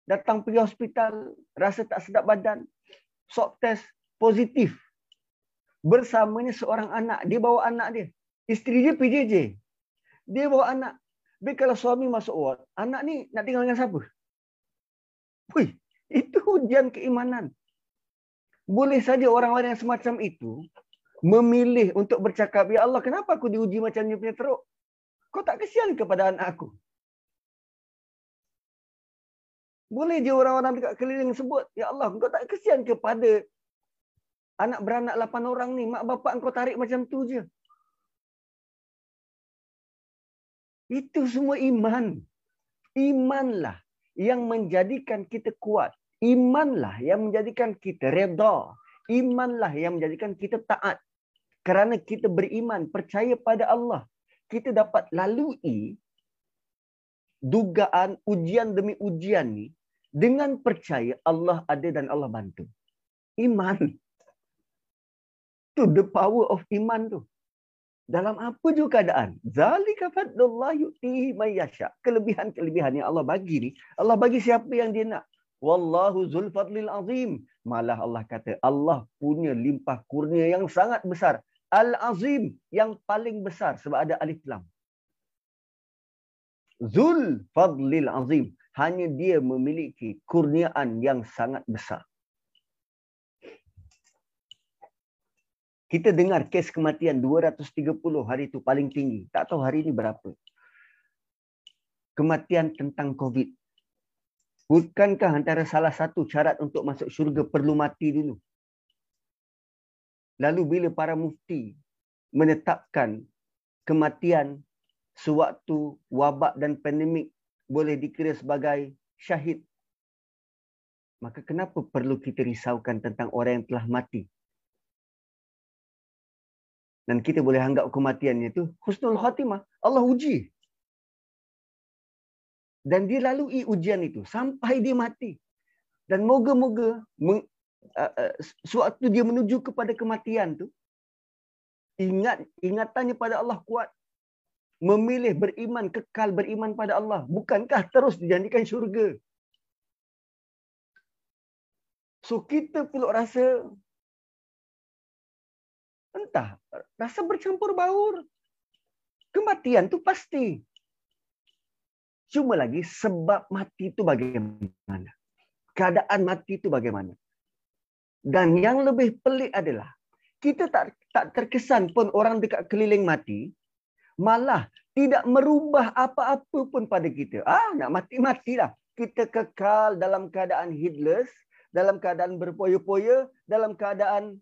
datang pergi hospital, rasa tak sedap badan, swab test positif. Bersamanya seorang anak, dia bawa anak dia. Isteri dia PJJ. Dia bawa anak. Tapi kalau suami masuk ward, anak ni nak tinggal dengan siapa? Wih, itu ujian keimanan. Boleh saja orang-orang yang semacam itu memilih untuk bercakap, Ya Allah, kenapa aku diuji macam ni punya teruk? Kau tak kesian kepada anak aku? Boleh je orang-orang dekat keliling sebut, Ya Allah, kau tak kesian kepada anak beranak lapan orang ni. Mak bapak kau tarik macam tu je. Itu semua iman. Imanlah yang menjadikan kita kuat. Imanlah yang menjadikan kita reda. Imanlah yang menjadikan kita taat. Kerana kita beriman, percaya pada Allah. Kita dapat lalui dugaan ujian demi ujian ni dengan percaya Allah ada dan Allah bantu. Iman. Tu the power of iman tu dalam apa juga keadaan. Zalika fadlullah yu'tihi may yasha. Kelebihan-kelebihan yang Allah bagi ni, Allah bagi siapa yang dia nak. Wallahu zul fadlil azim. Malah Allah kata, Allah punya limpah kurnia yang sangat besar. Al-azim yang paling besar sebab ada alif lam. Zul fadlil azim. hanya dia memiliki kurniaan yang sangat besar. Kita dengar kes kematian 230 hari itu paling tinggi. Tak tahu hari ini berapa. Kematian tentang COVID. Bukankah antara salah satu syarat untuk masuk syurga perlu mati dulu? Lalu bila para mufti menetapkan kematian sewaktu wabak dan pandemik boleh dikira sebagai syahid. Maka kenapa perlu kita risaukan tentang orang yang telah mati? Dan kita boleh anggap kematiannya itu husnul khatimah. Allah uji. Dan dia lalui ujian itu sampai dia mati. Dan moga-moga sewaktu dia menuju kepada kematian tu ingat ingatannya pada Allah kuat memilih beriman kekal beriman pada Allah bukankah terus dijanjikan syurga so kita perlu rasa Entah, rasa bercampur baur. Kematian tu pasti. Cuma lagi sebab mati itu bagaimana? Keadaan mati itu bagaimana? Dan yang lebih pelik adalah kita tak tak terkesan pun orang dekat keliling mati malah tidak merubah apa-apa pun pada kita. Ah, nak mati-matilah. Kita kekal dalam keadaan heedless, dalam keadaan berpoya-poya, dalam keadaan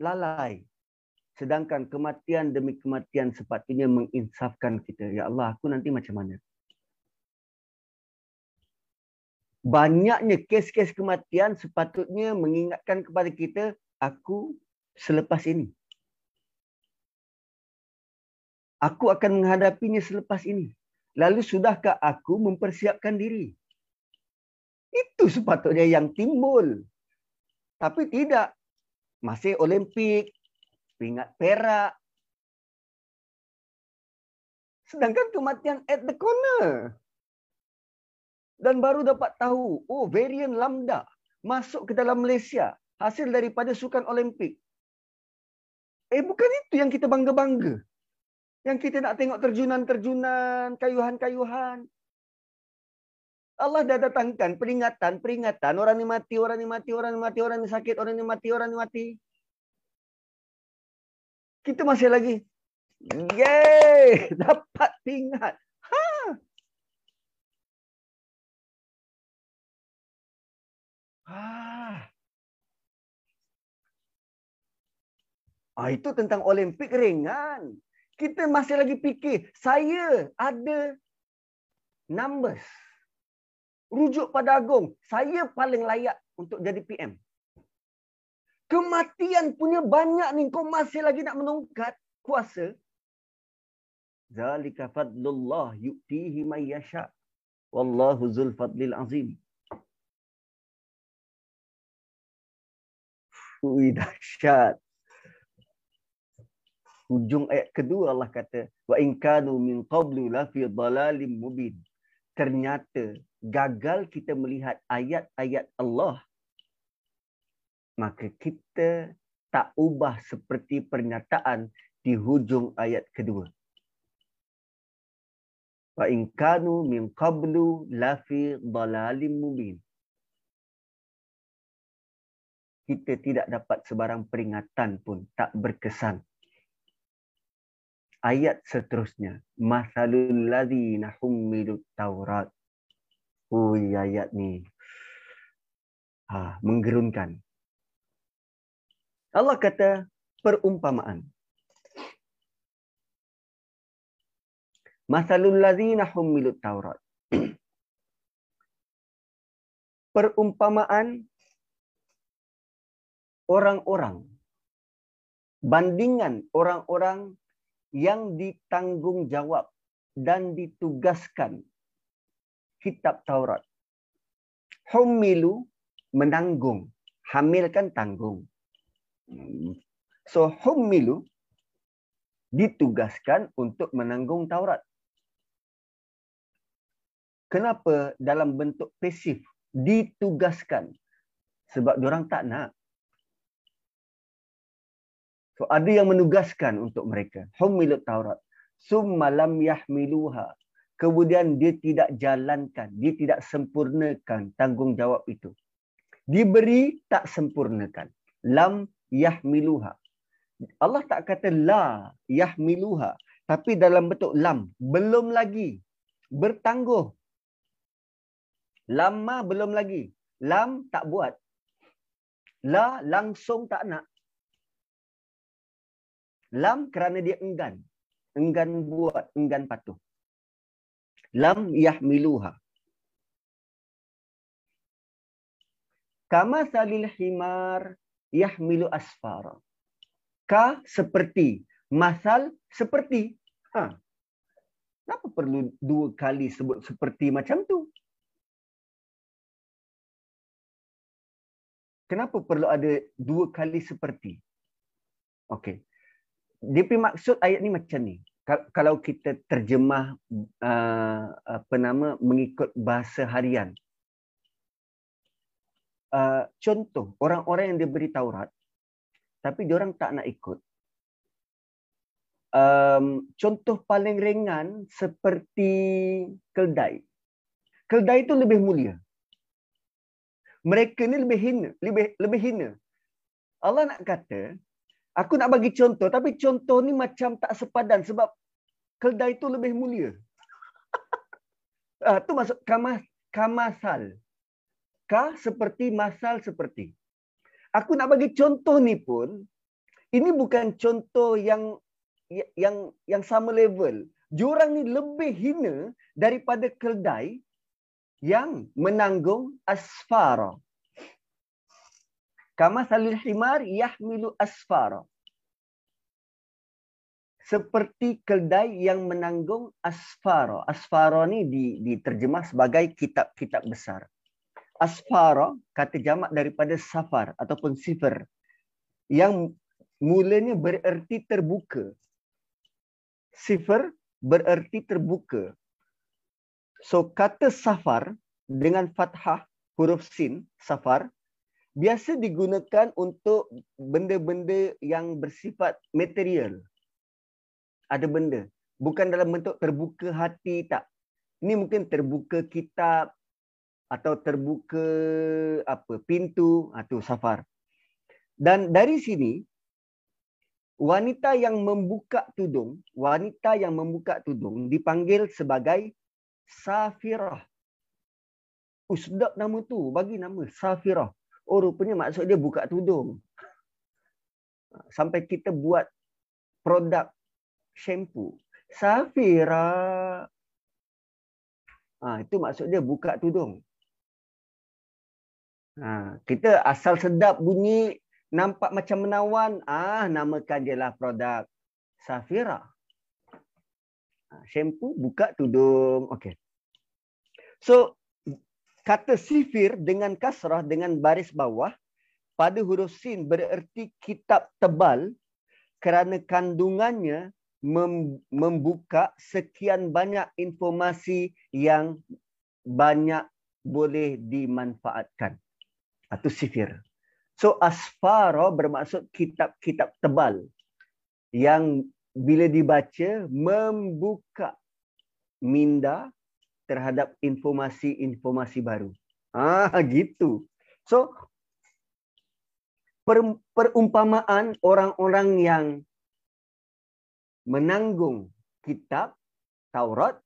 lalai. Sedangkan kematian demi kematian sepatutnya menginsafkan kita. Ya Allah, aku nanti macam mana? Banyaknya kes-kes kematian sepatutnya mengingatkan kepada kita, aku selepas ini. Aku akan menghadapinya selepas ini. Lalu sudahkah aku mempersiapkan diri? Itu sepatutnya yang timbul. Tapi tidak masih Olimpik, pingat perak. Sedangkan kematian at the corner. Dan baru dapat tahu, oh varian lambda masuk ke dalam Malaysia hasil daripada sukan Olimpik. Eh bukan itu yang kita bangga-bangga. Yang kita nak tengok terjunan-terjunan, kayuhan-kayuhan. Allah dah datangkan peringatan, peringatan. Orang ni mati, orang ni mati, orang ni mati, orang ni sakit, orang ni mati, orang ni mati. Kita masih lagi. Yeay! Dapat ingat. Ha! Ah, itu tentang Olimpik ringan. Kita masih lagi fikir, saya ada numbers rujuk pada Agong, saya paling layak untuk jadi PM. Kematian punya banyak ni, kau masih lagi nak menungkat kuasa. Zalika fadlullah yu'tihi may yasha. Wallahu zul fadlil azim. Ui dahsyat. Hujung ayat kedua Allah kata, wa in kanu min qablu la fi dhalalim mubin. Ternyata gagal kita melihat ayat-ayat Allah, maka kita tak ubah seperti pernyataan di hujung ayat kedua. Wa in kanu min qablu la fi dhalalim mubin. Kita tidak dapat sebarang peringatan pun tak berkesan. Ayat seterusnya, masalul ladzina hummilut taurat Ui, ayat ni ha, menggerunkan. Allah kata perumpamaan. Masalul ladzina humilut Taurat. Perumpamaan orang-orang bandingan orang-orang yang ditanggungjawab dan ditugaskan kitab Taurat. Humilu menanggung. Hamil kan tanggung. So humilu ditugaskan untuk menanggung Taurat. Kenapa dalam bentuk pasif ditugaskan? Sebab orang tak nak. So ada yang menugaskan untuk mereka. Humilu Taurat. Summa lam yahmiluha kemudian dia tidak jalankan, dia tidak sempurnakan tanggungjawab itu. Diberi tak sempurnakan. Lam yahmiluha. Allah tak kata la yahmiluha. Tapi dalam bentuk lam. Belum lagi. Bertangguh. Lama belum lagi. Lam tak buat. La langsung tak nak. Lam kerana dia enggan. Enggan buat, enggan patuh. Lam yahmiluha. Kama salil himar yahmilu asfara. Ka seperti masal seperti. Ha. Kenapa perlu dua kali sebut seperti macam tu? Kenapa perlu ada dua kali seperti? Okey dia maksud ayat ni macam ni. Kalau kita terjemah uh, apa nama mengikut bahasa harian. Uh, contoh orang-orang yang diberi Taurat tapi orang tak nak ikut. Um, contoh paling ringan seperti keldai keldai itu lebih mulia. Mereka ni lebih hina lebih lebih hina. Allah nak kata Aku nak bagi contoh tapi contoh ni macam tak sepadan sebab keldai itu lebih mulia. Ah tu masuk kamas kamasal. Ka seperti masal seperti. Aku nak bagi contoh ni pun ini bukan contoh yang yang yang sama level. Jurang ni lebih hina daripada keldai yang menanggung asfara. Kama salil himar yahmilu asfara. Seperti keldai yang menanggung asfara. Asfara ni diterjemah sebagai kitab-kitab besar. Asfara kata jamak daripada safar ataupun sifar. Yang mulanya bererti terbuka. Sifar bererti terbuka. So kata safar dengan fathah huruf sin, safar, biasa digunakan untuk benda-benda yang bersifat material. Ada benda. Bukan dalam bentuk terbuka hati tak. Ini mungkin terbuka kitab atau terbuka apa pintu atau ah, safar. Dan dari sini wanita yang membuka tudung, wanita yang membuka tudung dipanggil sebagai safirah. Usdak nama tu, bagi nama safirah. Oh rupanya maksud dia buka tudung. Sampai kita buat produk shampoo. Safira. Ha, itu maksud dia buka tudung. Ha, kita asal sedap bunyi nampak macam menawan. Ah, namakan je lah produk Safira. Ha, shampoo buka tudung. Okay. So kata sifir dengan kasrah dengan baris bawah pada huruf sin bererti kitab tebal kerana kandungannya membuka sekian banyak informasi yang banyak boleh dimanfaatkan. Itu sifir. So asfara bermaksud kitab-kitab tebal yang bila dibaca membuka minda terhadap informasi-informasi baru. Ah gitu. So per, perumpamaan orang-orang yang menanggung kitab Taurat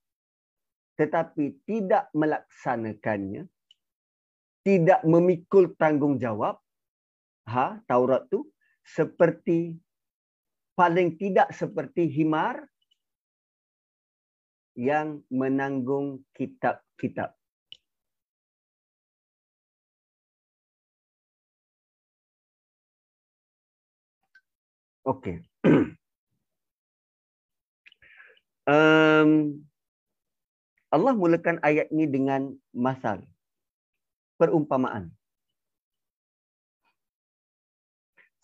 tetapi tidak melaksanakannya tidak memikul tanggungjawab ha Taurat tu seperti paling tidak seperti himar yang menanggung kitab-kitab. Okey. um, Allah mulakan ayat ini dengan masal. Perumpamaan.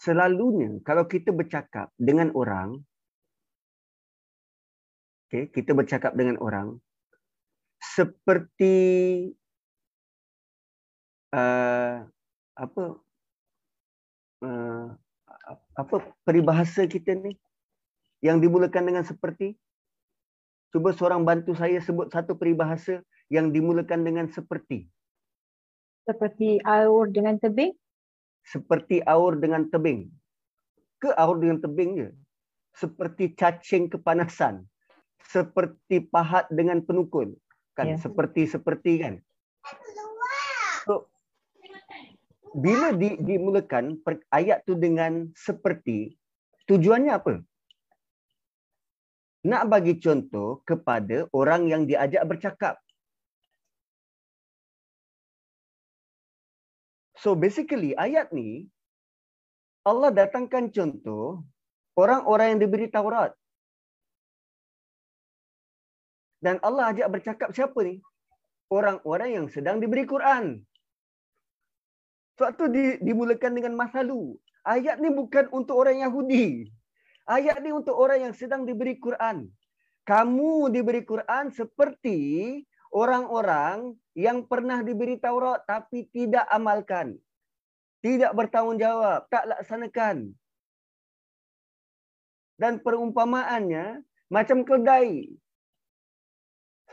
Selalunya kalau kita bercakap dengan orang, okay, kita bercakap dengan orang seperti uh, apa uh, apa peribahasa kita ni yang dimulakan dengan seperti Cuba seorang bantu saya sebut satu peribahasa yang dimulakan dengan seperti. Seperti aur dengan tebing? Seperti aur dengan tebing. Ke aur dengan tebing je? Seperti cacing kepanasan. Seperti pahat dengan penukul. Kan? Yeah. Seperti-seperti kan? So, bila di, dimulakan ayat tu dengan seperti, tujuannya apa? Nak bagi contoh kepada orang yang diajak bercakap. So basically ayat ni Allah datangkan contoh orang-orang yang diberi Taurat. Dan Allah ajak bercakap siapa ni? Orang-orang yang sedang diberi Quran. Sebab tu di, dimulakan dengan masalu. Ayat ni bukan untuk orang Yahudi. Ayat ni untuk orang yang sedang diberi Quran. Kamu diberi Quran seperti orang-orang yang pernah diberi Taurat tapi tidak amalkan. Tidak bertanggungjawab, tak laksanakan. Dan perumpamaannya macam kedai.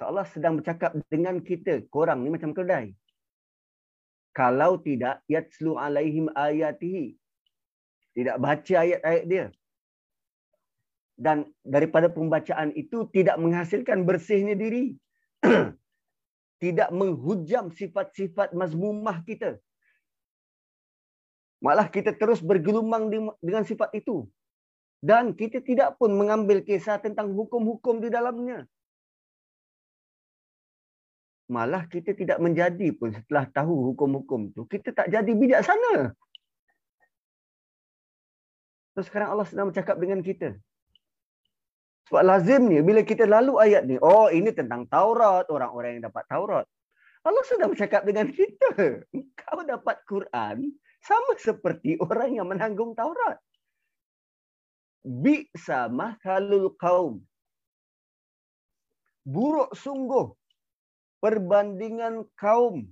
Allah sedang bercakap dengan kita, korang ni macam kedai. Kalau tidak, yatslu alaihim ayatihi. Tidak baca ayat-ayat dia. Dan daripada pembacaan itu tidak menghasilkan bersihnya diri. tidak menghujam sifat-sifat mazmumah kita. Malah kita terus bergelumang dengan sifat itu. Dan kita tidak pun mengambil kisah tentang hukum-hukum di dalamnya. Malah kita tidak menjadi pun setelah tahu hukum-hukum itu. Kita tak jadi bijaksana. Terus sekarang Allah sedang bercakap dengan kita. Sebab lazimnya bila kita lalu ayat ni, oh ini tentang Taurat, orang-orang yang dapat Taurat. Allah sudah bercakap dengan kita. Kau dapat Quran sama seperti orang yang menanggung Taurat. Bi'sa mahalul kaum. Buruk sungguh perbandingan kaum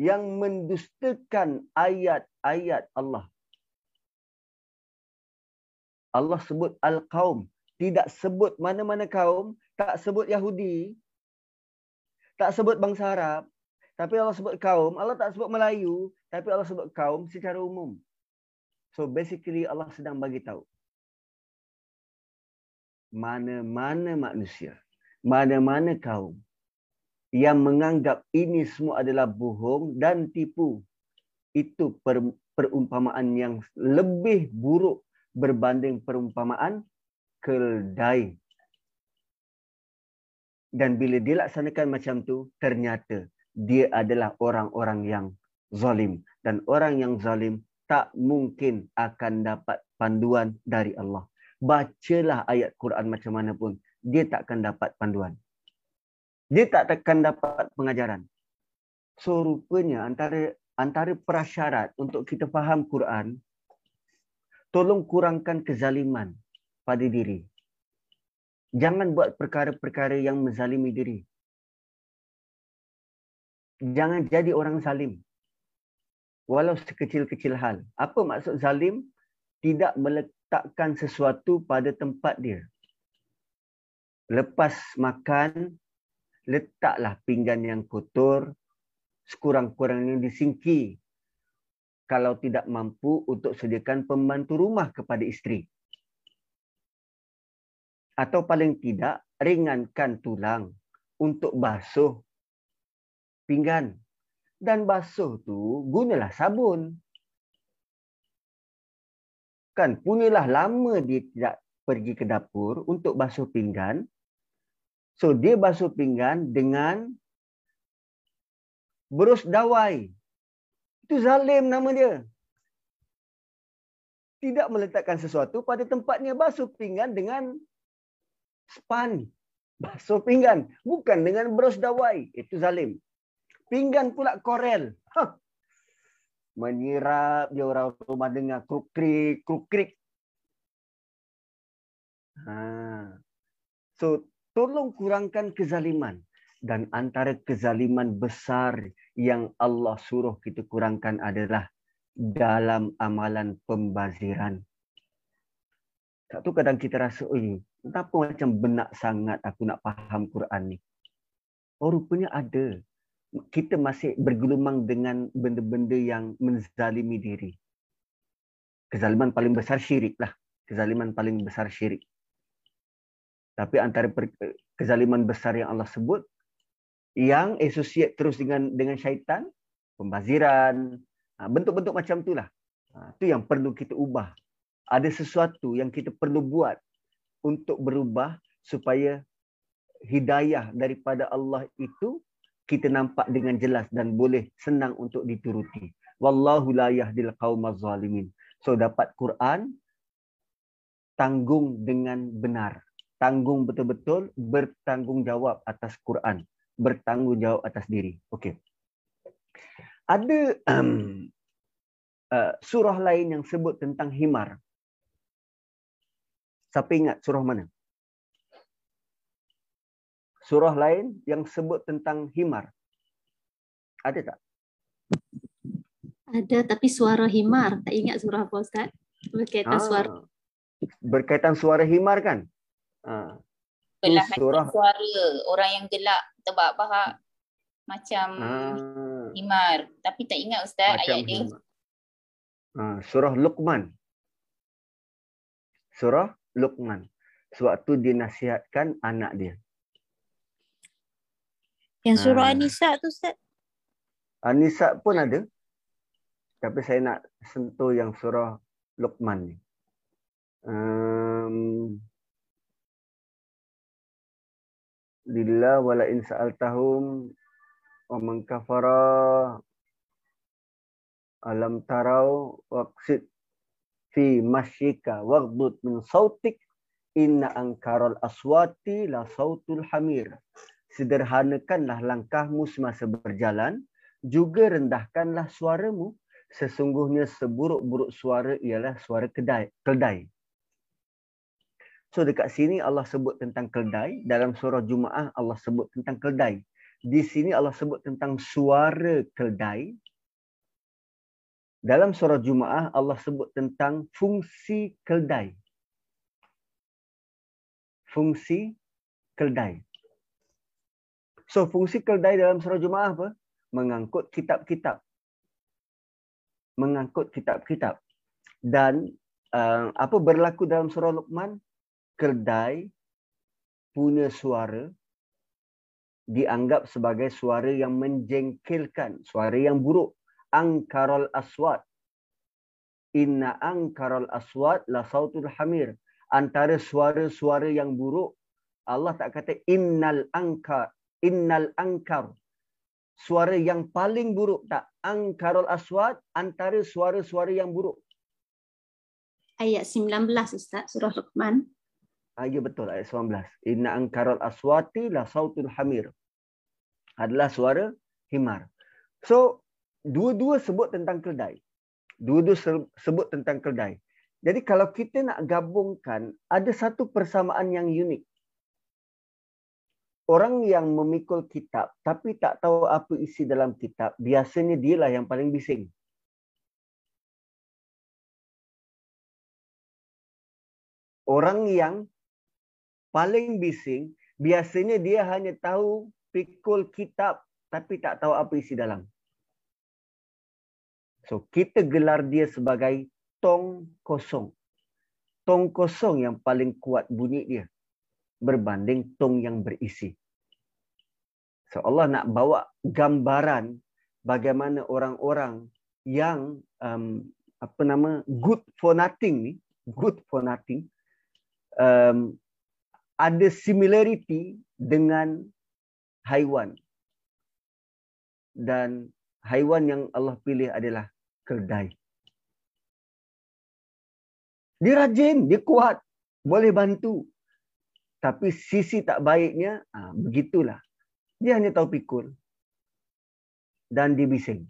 yang mendustakan ayat-ayat Allah. Allah sebut al-kaum. Tidak sebut mana-mana kaum, tak sebut Yahudi, tak sebut bangsa Arab, tapi Allah sebut kaum, Allah tak sebut Melayu, tapi Allah sebut kaum secara umum. So basically Allah sedang bagi tahu. Mana-mana manusia, mana-mana kaum yang menganggap ini semua adalah bohong dan tipu. Itu perumpamaan yang lebih buruk berbanding perumpamaan keldai. Dan bila dilaksanakan macam tu, ternyata dia adalah orang-orang yang zalim. Dan orang yang zalim tak mungkin akan dapat panduan dari Allah. Bacalah ayat Quran macam mana pun, dia tak akan dapat panduan. Dia tak akan dapat pengajaran. So rupanya antara antara prasyarat untuk kita faham Quran, tolong kurangkan kezaliman pada diri. Jangan buat perkara-perkara yang menzalimi diri. Jangan jadi orang zalim. Walau sekecil-kecil hal. Apa maksud zalim? Tidak meletakkan sesuatu pada tempat dia. Lepas makan, letaklah pinggan yang kotor, sekurang-kurangnya disingki kalau tidak mampu untuk sediakan pembantu rumah kepada isteri atau paling tidak ringankan tulang untuk basuh pinggan. Dan basuh tu gunalah sabun. Kan punyalah lama dia tidak pergi ke dapur untuk basuh pinggan. So dia basuh pinggan dengan berus dawai. Itu zalim nama dia. Tidak meletakkan sesuatu pada tempatnya basuh pinggan dengan span basuh pinggan bukan dengan bros dawai itu zalim pinggan pula korel huh. menyirap dia orang rumah dengar kruk-krik kruk-krik ha. so tolong kurangkan kezaliman dan antara kezaliman besar yang Allah suruh kita kurangkan adalah dalam amalan pembaziran. Tak tu kadang kita rasa, oh Kenapa macam benak sangat aku nak faham Quran ni? Oh rupanya ada. Kita masih bergelumang dengan benda-benda yang menzalimi diri. Kezaliman paling besar syirik lah. Kezaliman paling besar syirik. Tapi antara kezaliman besar yang Allah sebut, yang associate terus dengan dengan syaitan, pembaziran, ha, bentuk-bentuk macam itulah. Itu ha, yang perlu kita ubah. Ada sesuatu yang kita perlu buat untuk berubah supaya hidayah daripada Allah itu kita nampak dengan jelas dan boleh senang untuk dituruti. Wallahu la yahdil qaumaz zalimin. So dapat Quran tanggung dengan benar. Tanggung betul-betul bertanggungjawab atas Quran, bertanggungjawab atas diri. Okey. Ada um, uh, surah lain yang sebut tentang himar. Siapa ingat surah mana? surah lain yang sebut tentang himar? Ada tak? Ada tapi suara himar. Tak ingat surah apa Ustaz? Berkaitan ha. suara. Berkaitan suara himar kan? Ha. surah. suara orang yang gelak tebak bahak macam ha. himar. Tapi tak ingat Ustaz macam ayat dia. Ha. Surah Luqman. Surah Luqman. Sewaktu dinasihatkan anak dia. Yang surah ha. Anisa tu Ustaz? Anisa pun ada. Tapi saya nak sentuh yang surah Luqman ni. Um, Lillah wala in sa'altahum wa man kafara alam tarau waqsid fi masyika waghdud min sautik inna ankaral aswati la sautul hamir sederhanakanlah langkahmu semasa berjalan, juga rendahkanlah suaramu. Sesungguhnya seburuk-buruk suara ialah suara kedai, keldai. So dekat sini Allah sebut tentang keldai. Dalam surah Jumaah Allah sebut tentang keldai. Di sini Allah sebut tentang suara keldai. Dalam surah Jumaah Allah sebut tentang fungsi keldai. Fungsi keldai. So fungsi keldai dalam surah Jumaah apa? Mengangkut kitab-kitab. Mengangkut kitab-kitab. Dan uh, apa berlaku dalam surah Luqman? Keldai punya suara dianggap sebagai suara yang menjengkelkan, suara yang buruk. Angkarul aswat. Inna angkarul aswat la sautul hamir. Antara suara-suara yang buruk, Allah tak kata innal angkar innal angkar suara yang paling buruk tak angkarul aswad antara suara-suara yang buruk ayat 19 ustaz surah luqman ah ya betul ayat 19 inna angkarul aswati la sautul hamir. Adalah suara himar. So dua-dua sebut tentang keldai dua-dua sebut tentang keldai jadi kalau kita nak gabungkan ada satu persamaan yang unik. Orang yang memikul kitab tapi tak tahu apa isi dalam kitab, biasanya dialah yang paling bising. Orang yang paling bising, biasanya dia hanya tahu pikul kitab tapi tak tahu apa isi dalam. So kita gelar dia sebagai tong kosong. Tong kosong yang paling kuat bunyi dia berbanding tong yang berisi. So Allah nak bawa gambaran bagaimana orang-orang yang um, apa nama good for nothing ni, good for nothing, um, ada similarity dengan haiwan. Dan haiwan yang Allah pilih adalah keldai. Dia rajin, dia kuat, boleh bantu. Tapi sisi tak baiknya, ah, begitulah. Dia hanya tahu pikul. Dan dia bising.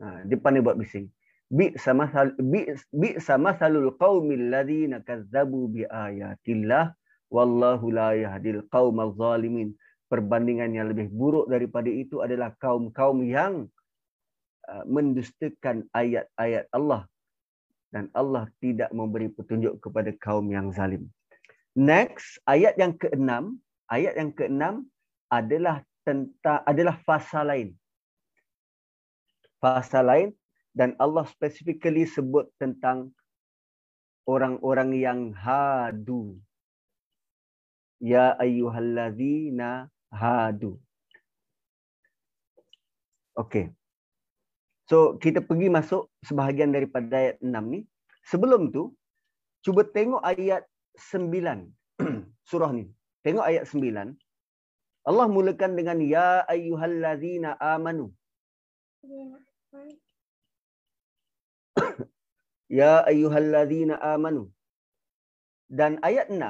Ha, dia pandai buat bising. Bi sama bi, bi sama salul qaumil ladzina kazzabu bi ayatillah wallahu la yahdil qaumal zalimin. Perbandingan yang lebih buruk daripada itu adalah kaum-kaum yang uh, mendustakan ayat-ayat Allah dan Allah tidak memberi petunjuk kepada kaum yang zalim. Next, ayat yang keenam, ayat yang keenam adalah tentang adalah fasa lain. Fasa lain dan Allah specifically sebut tentang orang-orang yang hadu. Ya ayyuhallazina hadu. Okey. So kita pergi masuk sebahagian daripada ayat 6 ni. Sebelum tu cuba tengok ayat 9 surah ni. Tengok ayat 9. Allah mulakan dengan ya ayyuhallazina amanu. ya ayyuhallazina amanu. Dan ayat 6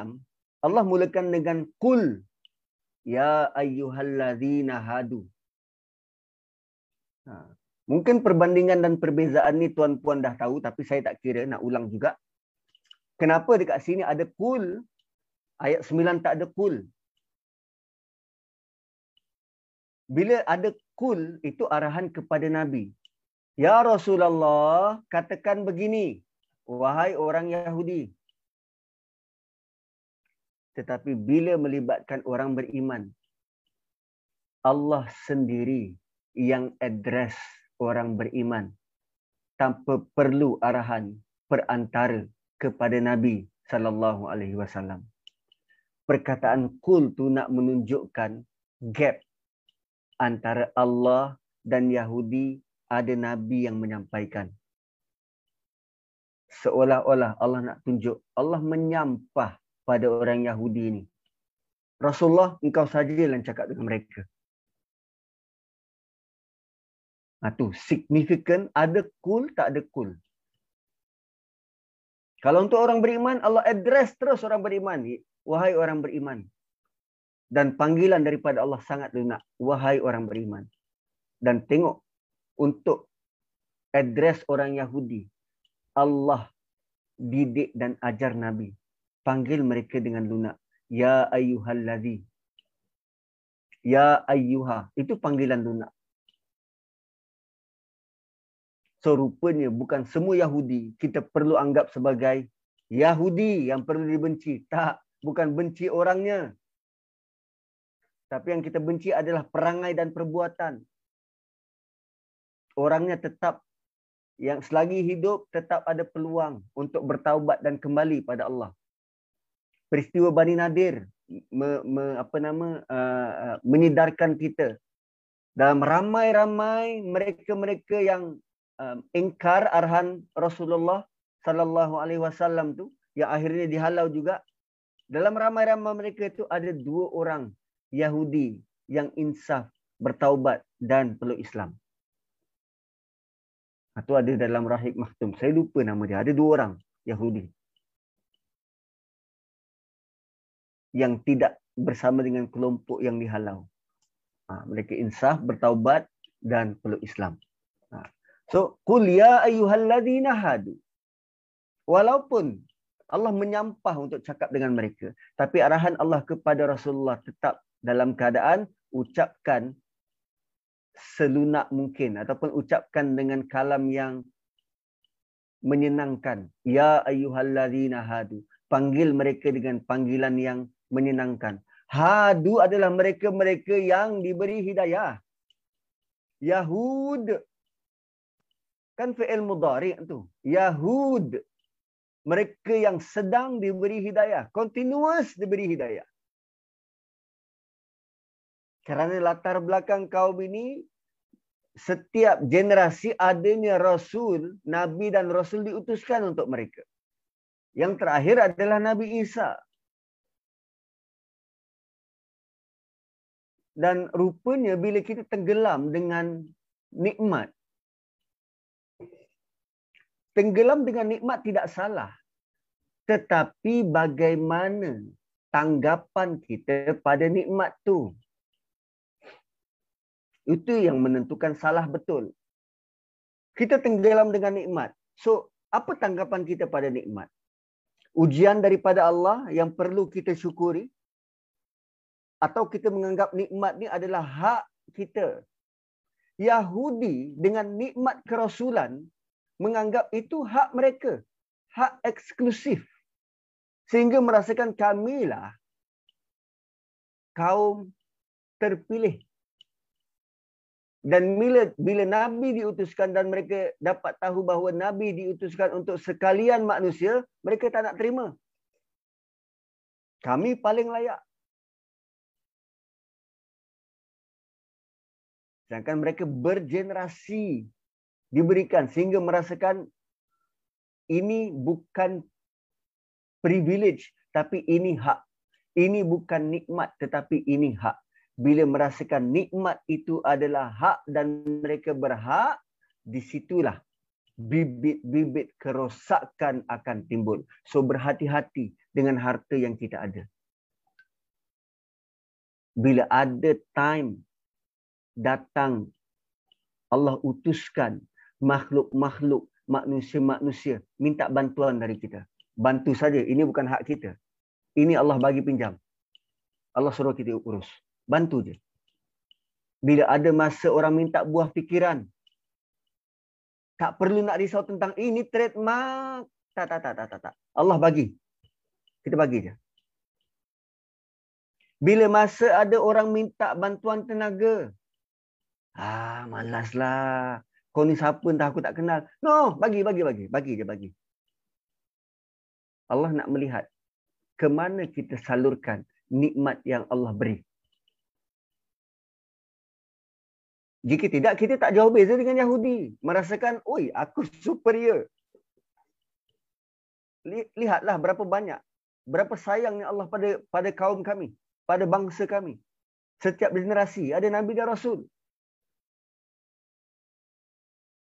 Allah mulakan dengan kul ya ayyuhallazina hadu. Ha. Mungkin perbandingan dan perbezaan ni tuan-puan dah tahu tapi saya tak kira nak ulang juga. Kenapa dekat sini ada kul ayat 9 tak ada kul? bila ada kul itu arahan kepada Nabi. Ya Rasulullah, katakan begini, wahai orang Yahudi. Tetapi bila melibatkan orang beriman, Allah sendiri yang address orang beriman tanpa perlu arahan perantara kepada Nabi sallallahu alaihi wasallam. Perkataan kul tu nak menunjukkan gap antara Allah dan Yahudi ada nabi yang menyampaikan. Seolah-olah Allah nak tunjuk Allah menyampah pada orang Yahudi ini. Rasulullah engkau saja yang cakap dengan mereka. Ha, tu signifikan ada kul tak ada kul. Kalau untuk orang beriman Allah address terus orang beriman. Wahai orang beriman, dan panggilan daripada Allah sangat lunak wahai orang beriman dan tengok untuk address orang Yahudi Allah didik dan ajar nabi panggil mereka dengan lunak. Ya ayyuhallazi ya ayyuha. Itu panggilan lunak. So rupanya bukan semua Yahudi kita perlu anggap sebagai Yahudi yang perlu dibenci. Tak bukan benci orangnya. Tapi yang kita benci adalah perangai dan perbuatan. Orangnya tetap yang selagi hidup tetap ada peluang untuk bertaubat dan kembali pada Allah. Peristiwa Bani Nadir me, me, apa nama uh, menyedarkan kita dalam ramai-ramai mereka-mereka yang uh, ingkar arahan Rasulullah sallallahu alaihi wasallam tu yang akhirnya dihalau juga dalam ramai-ramai mereka itu ada dua orang Yahudi yang insaf, bertaubat dan peluk Islam. Itu ada dalam Rahib Mahtum. Saya lupa nama dia. Ada dua orang Yahudi. Yang tidak bersama dengan kelompok yang dihalau. Ha, mereka insaf, bertaubat dan peluk Islam. Ha. So, Qul ya ayyuhalladzina hadu. Walaupun Allah menyampah untuk cakap dengan mereka. Tapi arahan Allah kepada Rasulullah tetap dalam keadaan ucapkan selunak mungkin ataupun ucapkan dengan kalam yang menyenangkan ya ayyuhallazina hadu panggil mereka dengan panggilan yang menyenangkan. Hadu adalah mereka-mereka yang diberi hidayah. Yahud. Kan fi'il mudhari' tu. Yahud. Mereka yang sedang diberi hidayah. Continuous diberi hidayah. Kerana latar belakang kaum ini setiap generasi adanya rasul, nabi dan rasul diutuskan untuk mereka. Yang terakhir adalah Nabi Isa. Dan rupanya bila kita tenggelam dengan nikmat tenggelam dengan nikmat tidak salah. Tetapi bagaimana tanggapan kita pada nikmat tu? Itu yang menentukan salah betul. Kita tenggelam dengan nikmat. So, apa tanggapan kita pada nikmat? Ujian daripada Allah yang perlu kita syukuri? Atau kita menganggap nikmat ni adalah hak kita? Yahudi dengan nikmat kerasulan menganggap itu hak mereka. Hak eksklusif. Sehingga merasakan kamilah kaum terpilih. Dan bila, bila Nabi diutuskan dan mereka dapat tahu bahawa Nabi diutuskan untuk sekalian manusia, mereka tak nak terima. Kami paling layak. Sedangkan mereka bergenerasi diberikan sehingga merasakan ini bukan privilege tapi ini hak. Ini bukan nikmat tetapi ini hak. Bila merasakan nikmat itu adalah hak dan mereka berhak, di situlah bibit-bibit kerosakan akan timbul. So berhati-hati dengan harta yang kita ada. Bila ada time datang Allah utuskan makhluk-makhluk manusia-manusia minta bantuan dari kita. Bantu saja. Ini bukan hak kita. Ini Allah bagi pinjam. Allah suruh kita urus. Bantu je. Bila ada masa orang minta buah fikiran. Tak perlu nak risau tentang ini trademark. Tak, tak, tak, tak, tak, tak. Allah bagi. Kita bagi je. Bila masa ada orang minta bantuan tenaga. Ah, malaslah. Kau ni siapa entah aku tak kenal. No, bagi, bagi, bagi. Bagi je, bagi. Allah nak melihat ke mana kita salurkan nikmat yang Allah beri. Jika tidak, kita tak jauh beza dengan Yahudi. Merasakan, oi, aku superior. Lihatlah berapa banyak, berapa sayangnya Allah pada pada kaum kami, pada bangsa kami. Setiap generasi ada Nabi dan Rasul.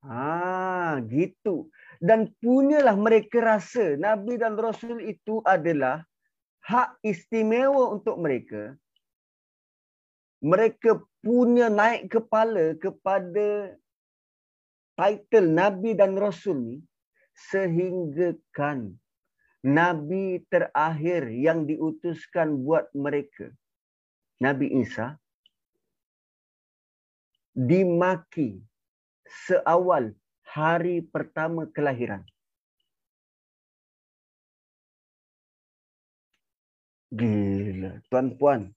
Ah, gitu. Dan punyalah mereka rasa Nabi dan Rasul itu adalah hak istimewa untuk mereka. Mereka punya naik kepala kepada title Nabi dan Rasul ni sehingga kan Nabi terakhir yang diutuskan buat mereka, Nabi Isa, dimaki seawal hari pertama kelahiran. Gila. Tuan-puan,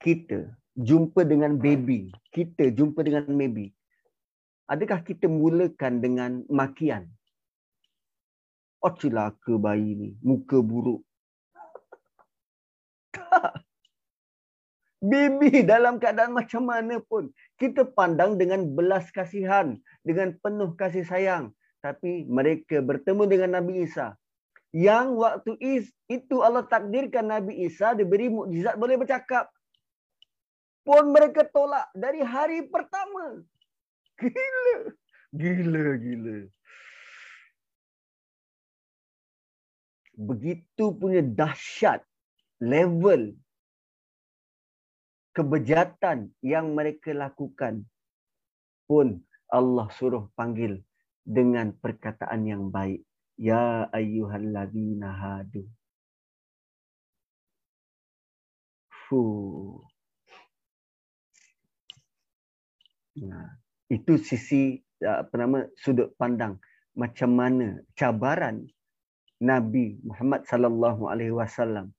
kita jumpa dengan baby. Kita jumpa dengan baby. Adakah kita mulakan dengan makian? Oh celaka bayi ni. Muka buruk. Tak. Baby dalam keadaan macam mana pun kita pandang dengan belas kasihan, dengan penuh kasih sayang. Tapi mereka bertemu dengan Nabi Isa. Yang waktu itu Allah takdirkan Nabi Isa diberi mukjizat boleh bercakap. Pun mereka tolak dari hari pertama. Gila. Gila, gila. Begitu punya dahsyat level kebejatan yang mereka lakukan pun Allah suruh panggil dengan perkataan yang baik. Ya ayyuhallazina hadu. Fu. Nah itu sisi apa nama sudut pandang macam mana cabaran Nabi Muhammad sallallahu alaihi wasallam.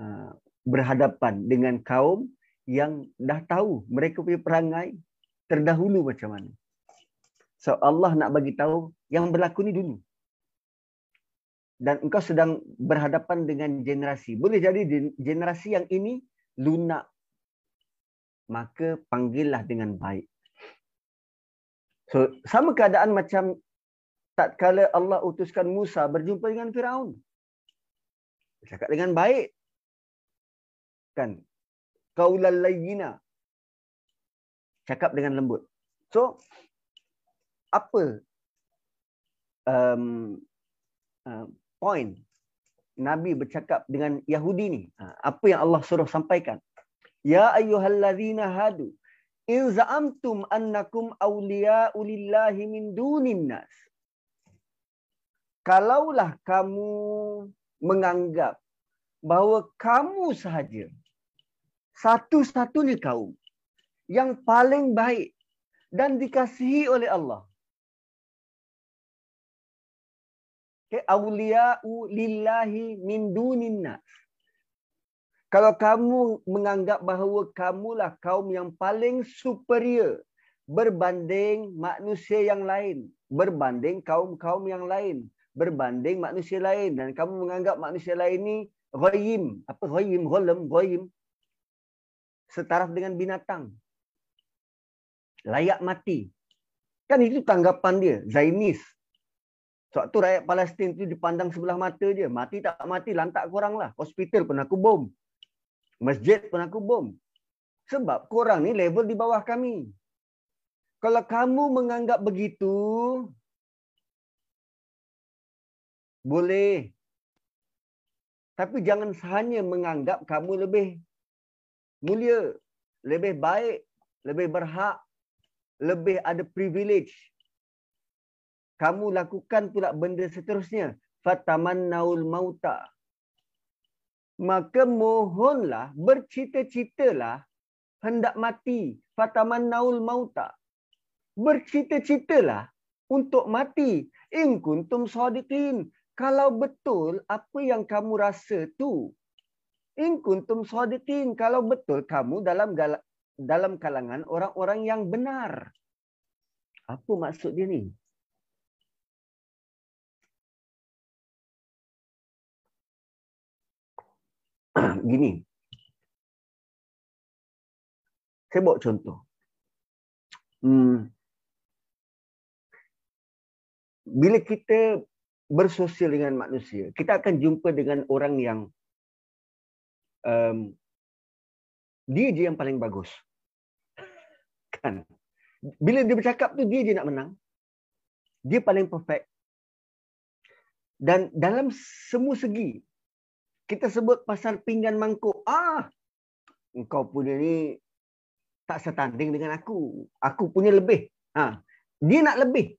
Uh, berhadapan dengan kaum yang dah tahu mereka punya perangai terdahulu macam mana. So Allah nak bagi tahu yang berlaku ni dulu. Dan engkau sedang berhadapan dengan generasi. Boleh jadi generasi yang ini lunak. Maka panggillah dengan baik. So sama keadaan macam tak kala Allah utuskan Musa berjumpa dengan Firaun. Cakap dengan baik kan? Qaulal layyina. Cakap dengan lembut. So apa um, uh, point nabi bercakap dengan yahudi ni? Uh, apa yang Allah suruh sampaikan? Ya ayyuhallazina hadu in za'amtum annakum awliya'u lillahi min dunin nas. Kalaulah kamu menganggap bahawa kamu sahaja satu-satunya kaum yang paling baik dan dikasihi oleh Allah. Okay, awliya'u lillahi min dunin nas. Kalau kamu menganggap bahawa kamulah kaum yang paling superior berbanding manusia yang lain, berbanding kaum-kaum yang lain, berbanding manusia lain dan kamu menganggap manusia lain ni ghaim, apa ghaim, ghalam, ghaim setaraf dengan binatang. Layak mati. Kan itu tanggapan dia, Zainis. Sebab tu rakyat Palestin tu dipandang sebelah mata je. Mati tak mati, lantak korang lah. Hospital pun aku bom. Masjid pun aku bom. Sebab korang ni level di bawah kami. Kalau kamu menganggap begitu, boleh. Tapi jangan hanya menganggap kamu lebih mulia, lebih baik, lebih berhak, lebih ada privilege. Kamu lakukan pula benda seterusnya. Fatamannaul mauta. Maka mohonlah bercita-citalah hendak mati. Fatamannaul mauta. Bercita-citalah untuk mati. In kuntum sadiqin. Kalau betul apa yang kamu rasa tu in kuntum sadiqin kalau betul kamu dalam dalam kalangan orang-orang yang benar apa maksud dia ni gini. Saya bawa contoh. Hmm. Bila kita bersosial dengan manusia, kita akan jumpa dengan orang yang um, dia je yang paling bagus. Kan? Bila dia bercakap tu dia je nak menang. Dia paling perfect. Dan dalam semua segi, kita sebut pasal pinggan mangkuk. Ah, engkau punya ni tak setanding dengan aku. Aku punya lebih. Ha, dia nak lebih.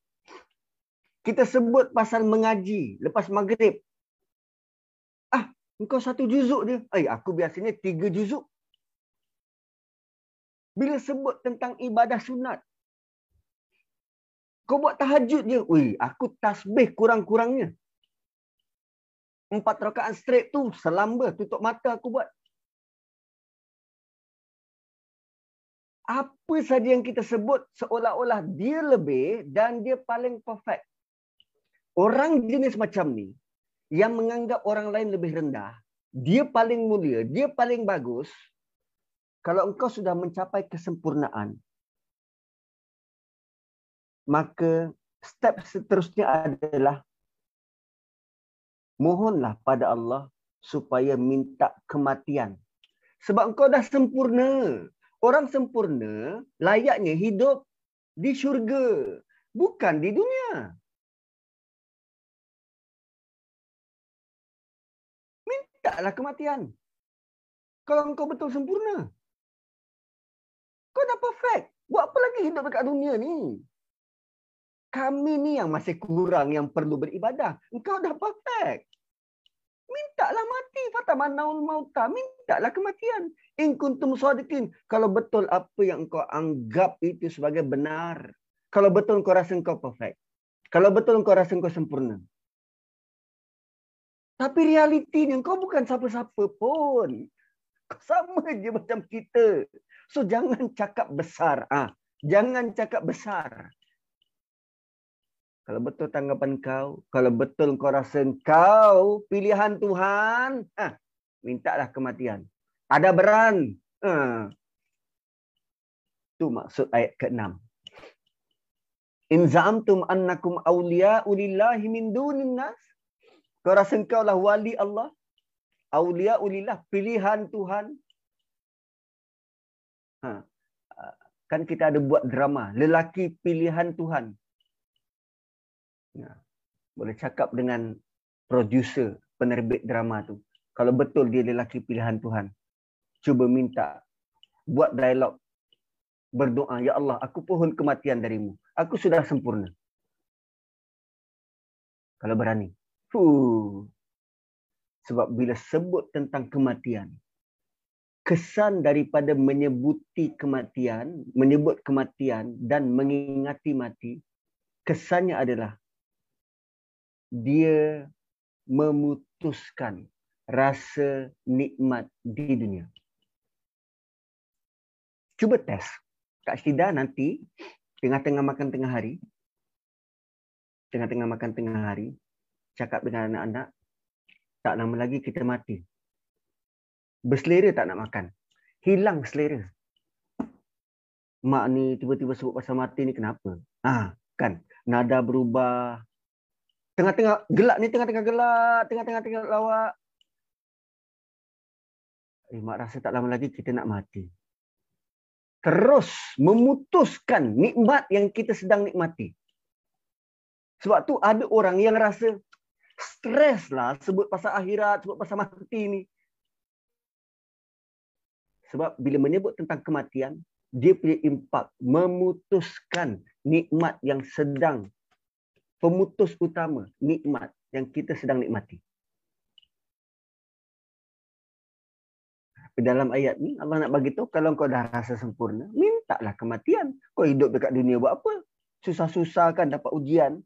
Kita sebut pasal mengaji lepas maghrib. Engkau satu juzuk dia. Eh, aku biasanya tiga juzuk. Bila sebut tentang ibadah sunat, kau buat tahajud je. Ui, aku tasbih kurang-kurangnya empat rakaat straight tu selamba tutup mata aku buat. Apa saja yang kita sebut seolah-olah dia lebih dan dia paling perfect. Orang jenis macam ni yang menganggap orang lain lebih rendah, dia paling mulia, dia paling bagus. Kalau engkau sudah mencapai kesempurnaan, maka step seterusnya adalah mohonlah pada Allah supaya minta kematian. Sebab engkau dah sempurna. Orang sempurna layaknya hidup di syurga. Bukan di dunia. Mintalah kematian. Kalau engkau betul sempurna. Kau dah perfect. Buat apa lagi hidup dekat dunia ni? kami ni yang masih kurang yang perlu beribadah. Engkau dah perfect. Mintalah mati. Fatamanaul mauta. Mintalah kematian. In kuntum sadiqin. Kalau betul apa yang engkau anggap itu sebagai benar. Kalau betul engkau rasa engkau perfect. Kalau betul engkau rasa engkau sempurna. Tapi realiti ni engkau bukan siapa-siapa pun. Kau sama je macam kita. So jangan cakap besar. Ah, Jangan cakap besar. Kalau betul tanggapan kau, kalau betul kau rasa kau pilihan Tuhan, ha, mintalah kematian. Ada beran. Ha. Itu maksud ayat ke-6. In za'amtum annakum awliya ulillahi min dunin nas. Kau rasa kau lah wali Allah. Awliya ulillah, pilihan Tuhan. Ha. Kan kita ada buat drama. Lelaki pilihan Tuhan. Ya. Boleh cakap dengan producer penerbit drama tu. Kalau betul dia lelaki pilihan Tuhan. Cuba minta. Buat dialog. Berdoa. Ya Allah, aku pohon kematian darimu. Aku sudah sempurna. Kalau berani. Sebab bila sebut tentang kematian, kesan daripada menyebuti kematian, menyebut kematian dan mengingati mati, kesannya adalah dia memutuskan rasa nikmat di dunia. Cuba test. Kak Syida nanti tengah-tengah makan tengah hari, tengah-tengah makan tengah hari, cakap dengan anak-anak, tak lama lagi kita mati. Berselera tak nak makan. Hilang selera. Mak ni tiba-tiba sebut pasal mati ni kenapa? Ah, kan. Nada berubah. Tengah-tengah gelap ni tengah-tengah gelap, tengah-tengah tengah lawak. Eh, mak rasa tak lama lagi kita nak mati terus memutuskan nikmat yang kita sedang nikmati. Sebab tu ada orang yang rasa stres lah sebut pasal akhirat, sebut pasal mati ni. Sebab bila menyebut tentang kematian, dia punya impak memutuskan nikmat yang sedang pemutus utama nikmat yang kita sedang nikmati. dalam ayat ni Allah nak bagi tahu kalau kau dah rasa sempurna, mintalah kematian. Kau hidup dekat dunia buat apa? Susah-susah kan dapat ujian.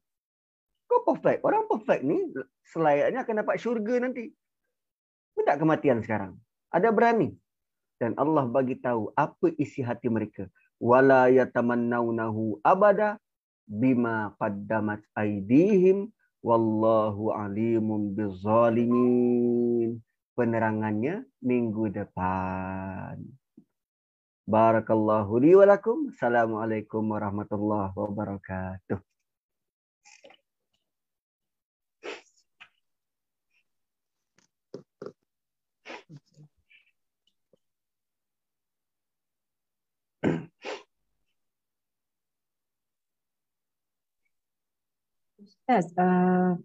Kau perfect. Orang perfect ni selayaknya akan dapat syurga nanti. Minta kematian sekarang. Ada berani. Dan Allah bagi tahu apa isi hati mereka. Wala yatamannawnahu abada bima qaddamat aidihim wallahu alimun bizzalimin penerangannya minggu depan. Barakallahu li wa lakum. Assalamualaikum warahmatullahi wabarakatuh. Ustaz, uh,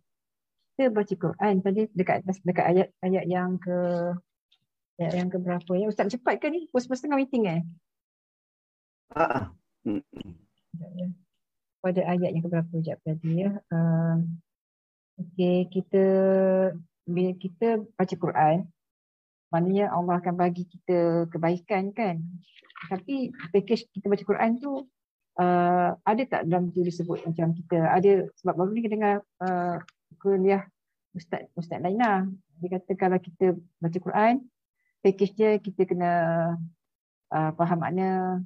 kita baca Quran. Tadi dekat dekat ayat ayat yang ke ayat yang ke berapa ya? Ustaz cepat ke ni? Pukul setengah meeting eh? Ah ya. pada ayat yang ke berapa jap tadi ya? Uh, okey kita bila kita baca Quran maknanya Allah akan bagi kita kebaikan kan tapi package kita baca Quran tu uh, ada tak dalam tu disebut macam kita ada sebab baru ni kita dengar uh, kuliah Ustaz Ustaz Laina. Dia kata kalau kita baca Quran, package dia kita kena uh, faham makna,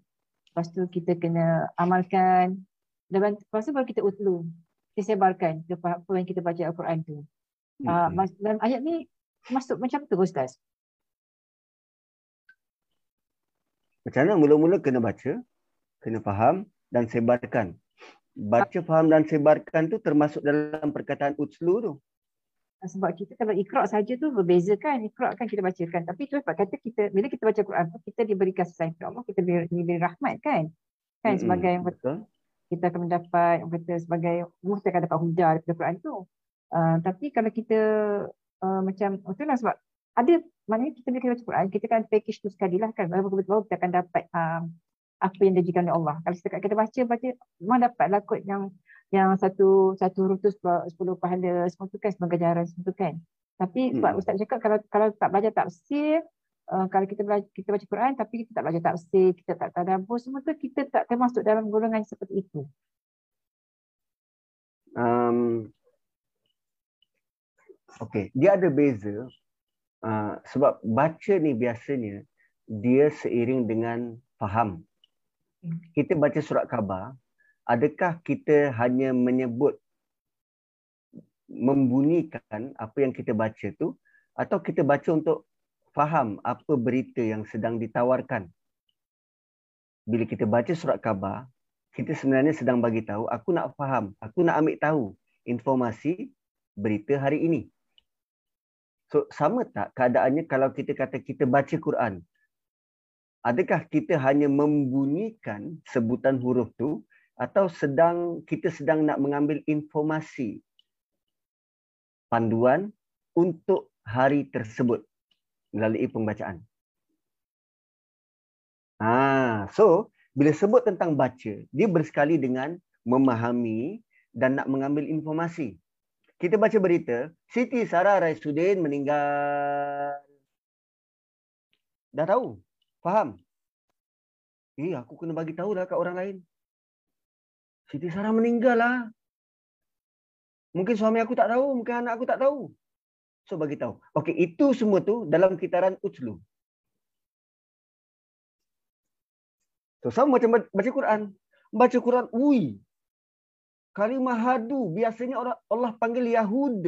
lepas tu kita kena amalkan, dan lepas tu baru kita utlu, kita sebarkan apa yang kita baca Al-Quran tu. Uh, dalam ayat ni masuk macam tu Ustaz? Macam mana mula-mula kena baca, kena faham dan sebarkan baca, faham dan sebarkan tu termasuk dalam perkataan utslu tu. Sebab kita kalau ikra saja tu berbeza kan. Ikra kan kita bacakan. Tapi tu sebab kata kita, bila kita baca Quran tu, kita diberi kasih sayang Allah, kita diberi, diberi rahmat kan. Kan mm-hmm. sebagai yang betul. Kita akan mendapat, kata sebagai, kita akan dapat hujah daripada Quran tu. Uh, tapi kalau kita uh, macam, oh, tu lah sebab ada, maknanya kita bila kita baca Quran, kita kan package tu sekali lah kan. Baru kita akan dapat um, apa yang dijanjikan oleh Allah. Kalau setakat kita baca, baca memang dapatlah kot yang yang satu satu rutus sepuluh pahala semua tu kan sebagai ganjaran semua tu kan. Tapi sebab hmm. Ustaz cakap kalau kalau tak belajar tafsir, uh, kalau kita belajar, kita baca Quran tapi kita tak belajar tafsir, kita tak tadabbur semua tu kita tak termasuk dalam golongan seperti itu. Um, okay, dia ada beza uh, sebab baca ni biasanya dia seiring dengan faham kita baca surat khabar, adakah kita hanya menyebut membunyikan apa yang kita baca tu atau kita baca untuk faham apa berita yang sedang ditawarkan. Bila kita baca surat khabar, kita sebenarnya sedang bagi tahu aku nak faham, aku nak ambil tahu informasi berita hari ini. So sama tak keadaannya kalau kita kata kita baca Quran, adakah kita hanya membunyikan sebutan huruf tu atau sedang kita sedang nak mengambil informasi panduan untuk hari tersebut melalui pembacaan. Ah, so bila sebut tentang baca, dia bersekali dengan memahami dan nak mengambil informasi. Kita baca berita, Siti Sarah Raisuddin meninggal. Dah tahu. Faham? Eh, aku kena bagi tahu lah kat orang lain. Siti Sarah meninggal lah. Mungkin suami aku tak tahu, mungkin anak aku tak tahu. So bagi tahu. Okey, itu semua tu dalam kitaran utslu. So sama macam baca Quran. Baca Quran, ui. Kalimah hadu biasanya orang Allah panggil Yahud.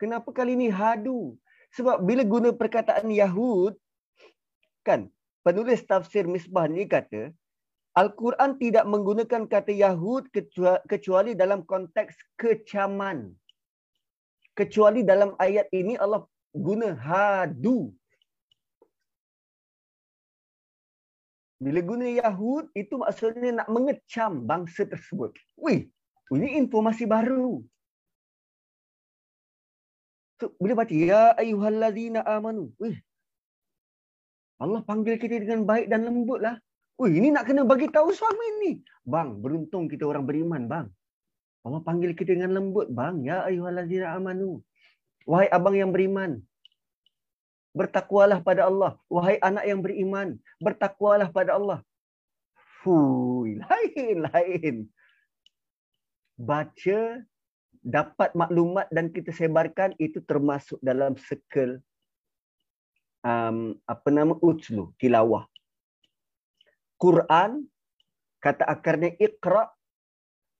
Kenapa kali ini hadu? Sebab bila guna perkataan Yahud, kan penulis tafsir Misbah ni kata, Al-Quran tidak menggunakan kata Yahud kecuali dalam konteks kecaman. Kecuali dalam ayat ini Allah guna hadu. Bila guna Yahud, itu maksudnya nak mengecam bangsa tersebut. Wih, ini informasi baru. So, bila baca, Ya ayuhallazina amanu. Wih, Allah panggil kita dengan baik dan lembut lah. Ui, ini nak kena bagi tahu suami ni. Bang, beruntung kita orang beriman, bang. Allah panggil kita dengan lembut, bang. Ya ayyuhallazina amanu. Wahai abang yang beriman. Bertakwalah pada Allah. Wahai anak yang beriman. Bertakwalah pada Allah. Fui, lain, lain. Baca, dapat maklumat dan kita sebarkan itu termasuk dalam circle um, apa nama utslu, tilawah. Quran kata akarnya iqra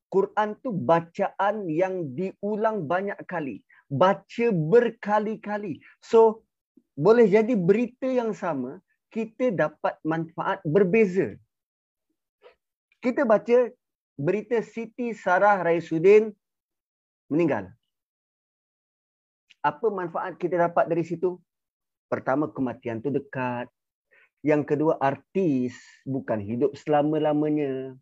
Quran tu bacaan yang diulang banyak kali baca berkali-kali so boleh jadi berita yang sama kita dapat manfaat berbeza kita baca berita Siti Sarah Raisuddin meninggal apa manfaat kita dapat dari situ pertama kematian tu dekat yang kedua artis bukan hidup selama-lamanya.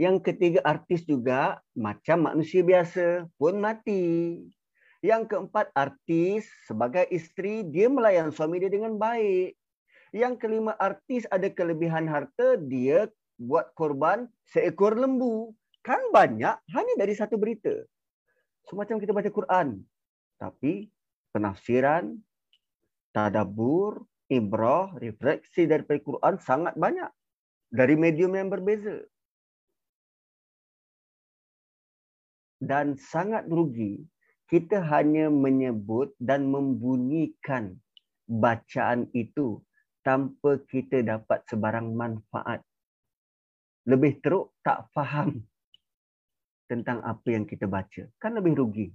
Yang ketiga artis juga macam manusia biasa pun mati. Yang keempat artis sebagai isteri dia melayan suami dia dengan baik. Yang kelima artis ada kelebihan harta dia buat korban seekor lembu. Kan banyak hanya dari satu berita. Semacam kita baca Quran. Tapi penafsiran, tadabur, ibrah, refleksi dari Quran sangat banyak dari medium yang berbeza. Dan sangat rugi kita hanya menyebut dan membunyikan bacaan itu tanpa kita dapat sebarang manfaat. Lebih teruk tak faham tentang apa yang kita baca. Kan lebih rugi.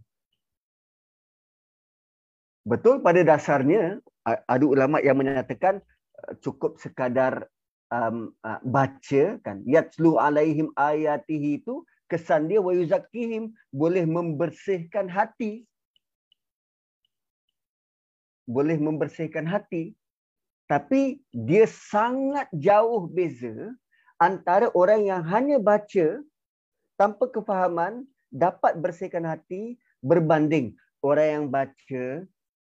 Betul pada dasarnya ada ulama yang menyatakan uh, cukup sekadar um, uh, baca kan yatslu alaihim ayatihi itu kesan dia wa yuzakkihim boleh membersihkan hati boleh membersihkan hati tapi dia sangat jauh beza antara orang yang hanya baca tanpa kefahaman dapat bersihkan hati berbanding orang yang baca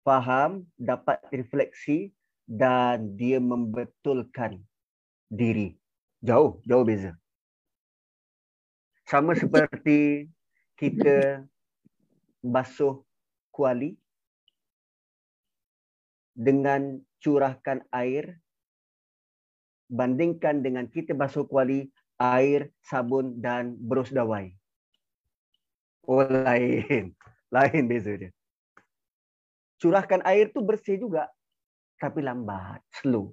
faham, dapat refleksi dan dia membetulkan diri. Jauh, jauh beza. Sama seperti kita basuh kuali dengan curahkan air bandingkan dengan kita basuh kuali air, sabun dan berus dawai. Oh lain. Lain beza dia curahkan air tu bersih juga tapi lambat slow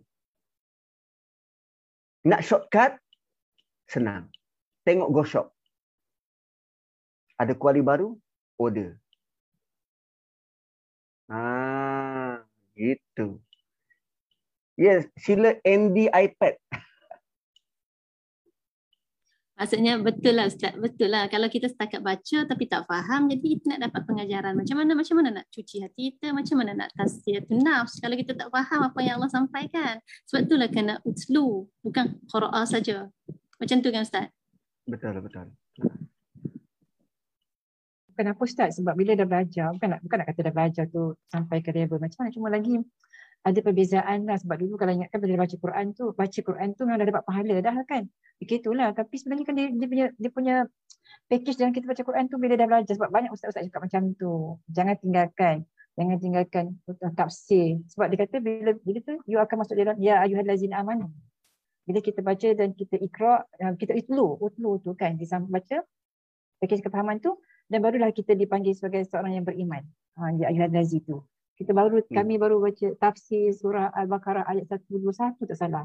nak shortcut senang tengok go shop ada kuali baru order ah gitu yes sila ND iPad Maksudnya betul lah Ustaz, betul lah. Kalau kita setakat baca tapi tak faham, jadi kita nak dapat pengajaran. Macam mana macam mana nak cuci hati kita, macam mana nak tasir tu nafs kalau kita tak faham apa yang Allah sampaikan. Sebab itulah kena utslu, bukan qiraah saja. Macam tu kan Ustaz? Betul, betul. Kenapa Ustaz? Sebab bila dah belajar, bukan nak, bukan nak kata dah belajar tu sampai ke level macam mana, cuma lagi ada perbezaan lah. Sebab dulu kalau ingatkan bila baca Quran tu baca Quran tu memang dah dapat pahala dah kan. Begitulah. Tapi sebenarnya kan dia, dia punya dia punya package dalam kita baca Quran tu bila dah belajar sebab banyak ustaz-ustaz cakap macam tu. Jangan tinggalkan jangan tinggalkan tafsir. Sebab dia kata bila bila tu you akan masuk dalam ya ayyuhallazina amanu. Bila kita baca dan kita ikra kita itlu utlu tu kan kita baca package kefahaman tu dan barulah kita dipanggil sebagai seorang yang beriman. Ha, ya ayat nazi tu. Kita baru hmm. kami baru baca tafsir surah Al-Baqarah ayat 121 tak salah.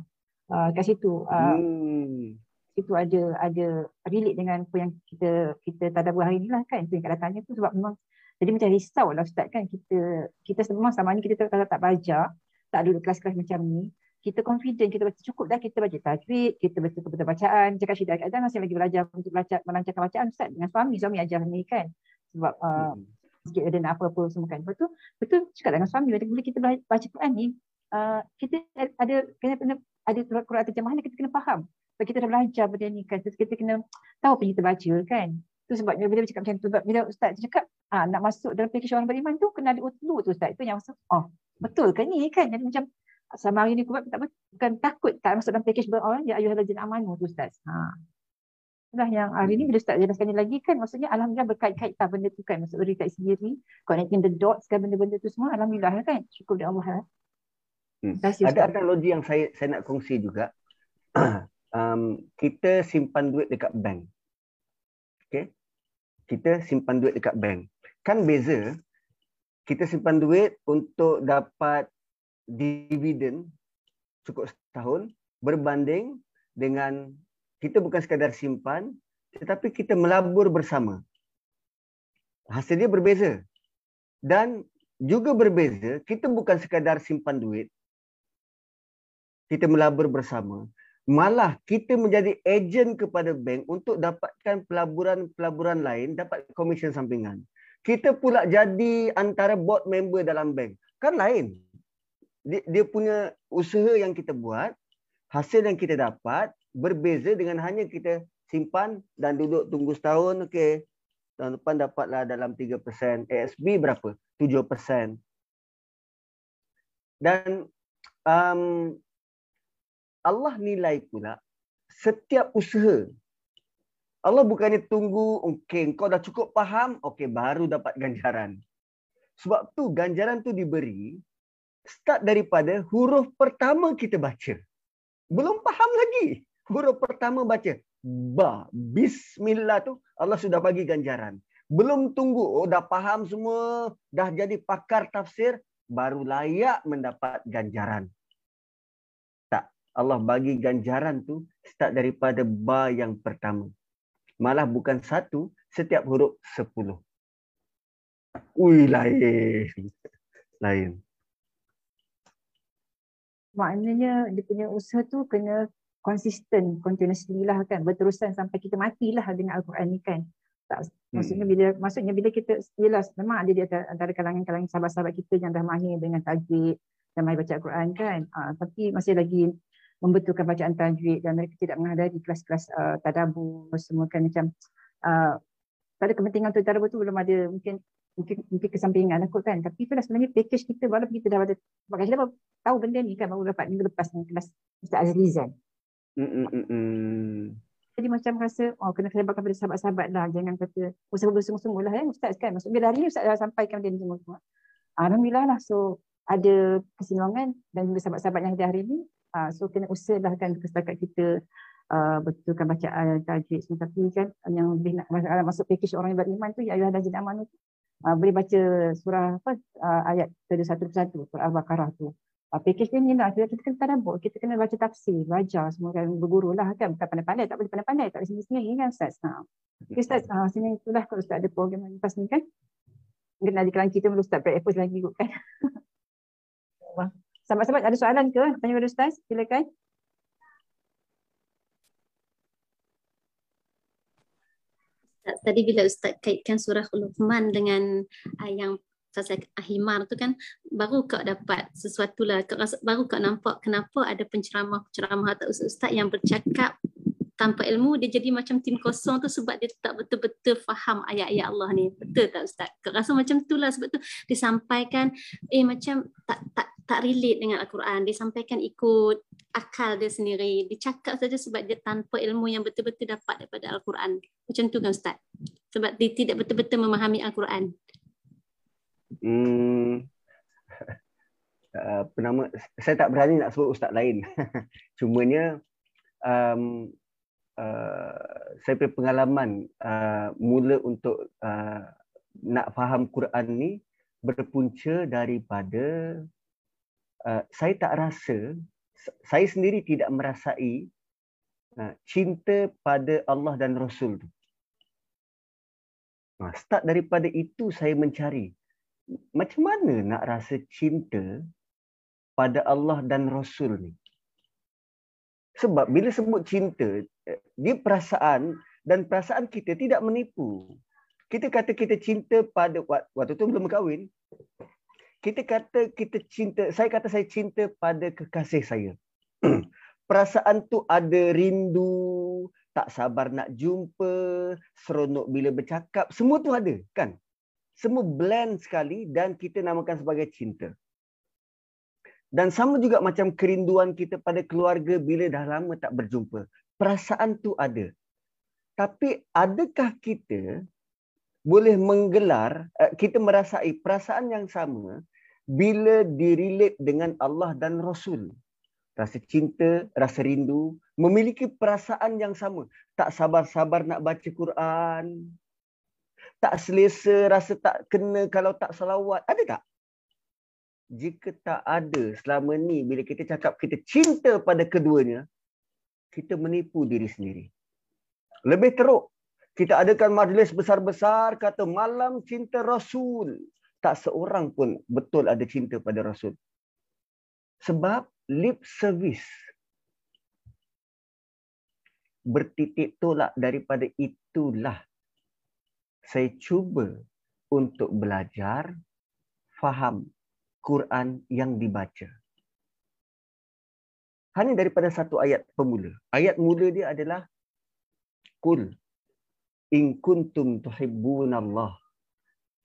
Uh, kat situ uh, hmm. situ ada ada relate dengan apa yang kita kita tadabbur hari ni lah kan. Itu yang kat datangnya tu sebab memang jadi macam risau lah Ustaz kan kita kita memang sama ni kita kalau tak belajar tak ada kelas-kelas macam ni kita confident kita baca cukup dah kita baca tajwid kita baca kebetulan bacaan cakap syidah kadang masih lagi belajar untuk belajar melancarkan bacaan Ustaz dengan suami suami ajar ni kan sebab uh, hmm sikit ada nak apa-apa semua kan. Lepas tu, betul cakap dengan suami, bila kita baca Quran ni, uh, kita ada kena, kena ada Quran terjemahan kita kena faham. Sebab kita dah belajar benda ni kan. Terus kita kena tahu apa yang kita baca kan. Tu sebabnya bila cakap macam tu, bila Ustaz cakap ah, nak masuk dalam package orang beriman tu, kena ada utlu tu Ustaz. Itu yang masuk, oh betul kan ni kan. Jadi macam sama hari ni kuat tak bukan takut tak masuk dalam package orang ya ayuhal ladzina amanu tu Ustaz. Ha itulah yang hari ni bila Ustaz jelaskan lagi kan maksudnya Alhamdulillah berkait-kait tak benda tu kan maksud dari sendiri connecting the dots kan benda-benda tu semua Alhamdulillah kan syukur dari Allah lah. Hmm. Ada analogi yang saya saya nak kongsi juga. um, kita simpan duit dekat bank. Okay. Kita simpan duit dekat bank. Kan beza kita simpan duit untuk dapat dividen cukup setahun berbanding dengan kita bukan sekadar simpan tetapi kita melabur bersama. Hasil dia berbeza. Dan juga berbeza, kita bukan sekadar simpan duit. Kita melabur bersama. Malah kita menjadi ejen kepada bank untuk dapatkan pelaburan-pelaburan lain, dapat komisen sampingan. Kita pula jadi antara board member dalam bank. Kan lain. Dia, dia punya usaha yang kita buat, hasil yang kita dapat, berbeza dengan hanya kita simpan dan duduk tunggu setahun okey. Tahun depan dapatlah dalam 3% ASB berapa? 7% dan um, Allah nilai pula setiap usaha. Allah bukannya tunggu okey kau dah cukup faham? Okey baru dapat ganjaran. Sebab tu ganjaran tu diberi start daripada huruf pertama kita baca. Belum faham lagi. Huruf pertama baca. Ba bismillah tu Allah sudah bagi ganjaran. Belum tunggu oh dah faham semua dah jadi pakar tafsir baru layak mendapat ganjaran. Tak Allah bagi ganjaran tu start daripada ba yang pertama. Malah bukan satu setiap huruf sepuluh. Ui lain. Lain maknanya dia punya usaha tu kena konsisten continuously lah kan. Berterusan sampai kita matilah dengan al-Quran ni kan. Tak hmm. maksudnya bila maksudnya bila kita jelas memang ada di antara kalangan-kalangan sahabat-sahabat kita yang dah mahir dengan tajwid dan mahir baca al-Quran kan. Uh, tapi masih lagi membetulkan bacaan tajwid dan mereka tidak menghadiri kelas-kelas uh, tadabbur semua kan. Macam uh, pada kepentingan untuk tadabbur tu belum ada. Mungkin mungkin mungkin kesampingan aku kan tapi itulah sebenarnya package kita walaupun kita dah ada pakai kita tahu benda ni kan baru dapat minggu lepas dengan kelas Ustaz Azrizan Mm-mm. Jadi macam rasa oh kena kelebatkan pada sahabat-sahabat lah. Jangan kata oh saya bersungguh-sungguh lah ya Ustaz kan. Maksudnya hari ni Ustaz dah sampaikan dia semua. semua. Alhamdulillah lah. So ada kesinongan dan juga sahabat-sahabat yang ada hari ni. Uh, so kena usahalah kan setakat kita uh, betulkan bacaan tajwid semua. Tapi kan yang lebih nak masuk package orang yang beriman tu ya ayuh dan aman tu. Uh, boleh baca surah apa uh, ayat 31 surah Al-Baqarah tu. Uh, package dia ni lah, kita, kita kena tadabur, kita kena baca tafsir, belajar. Semua kan berguru lah kan, bukan pandai-pandai, tak boleh pandai-pandai, tak boleh sendiri-sendiri kan Ustaz. Ha. Okay Ustaz, ha, sini itulah kalau Ustaz. Ada program yang lepas ni kan, mungkin ada kelang kita perlu Ustaz breakfast lagi kot kan. Sahabat-sahabat ada soalan ke? Tanya pada Ustaz, silakan. Tadi bila Ustaz kaitkan surah Luqman dengan uh, yang pasal ahimar tu kan baru kau dapat sesuatu lah. Kau rasa, baru kau nampak kenapa ada penceramah-penceramah atau ustaz-ustaz yang bercakap tanpa ilmu dia jadi macam tim kosong tu sebab dia tak betul-betul faham ayat-ayat Allah ni. Betul tak ustaz? Kau rasa macam tu lah sebab tu disampaikan eh macam tak tak tak relate dengan al-Quran. Disampaikan ikut akal dia sendiri. Dicakap saja sebab dia tanpa ilmu yang betul-betul dapat daripada al-Quran. Macam tu kan ustaz? Sebab dia tidak betul-betul memahami al-Quran. Hmm, uh, penama saya tak berani nak sebut ustaz lain. Cumanya um, uh, saya punya pengalaman uh, mula untuk uh, nak faham Quran ni berpunca daripada uh, saya tak rasa saya sendiri tidak merasai uh, cinta pada Allah dan Rasul tu. Uh, start daripada itu saya mencari macam mana nak rasa cinta pada Allah dan Rasul ni. Sebab bila sebut cinta, eh, dia perasaan dan perasaan kita tidak menipu. Kita kata kita cinta pada waktu tu belum kahwin. Kita kata kita cinta, saya kata saya cinta pada kekasih saya. perasaan tu ada rindu, tak sabar nak jumpa, seronok bila bercakap, semua tu ada, kan? Semua blend sekali dan kita namakan sebagai cinta. Dan sama juga macam kerinduan kita pada keluarga bila dah lama tak berjumpa. Perasaan tu ada. Tapi adakah kita boleh menggelar, eh, kita merasai perasaan yang sama bila dirilik dengan Allah dan Rasul? Rasa cinta, rasa rindu, memiliki perasaan yang sama. Tak sabar-sabar nak baca Quran. Tak selesa, rasa tak kena kalau tak salawat. Ada tak? Jika tak ada selama ni bila kita cakap kita cinta pada keduanya, kita menipu diri sendiri. Lebih teruk, kita adakan majlis besar-besar kata malam cinta Rasul. Tak seorang pun betul ada cinta pada Rasul. Sebab lip service bertitik tolak daripada itulah saya cuba untuk belajar faham Quran yang dibaca. Hanya daripada satu ayat pemula. Ayat mula dia adalah Qul in kuntum tuhibbuna Allah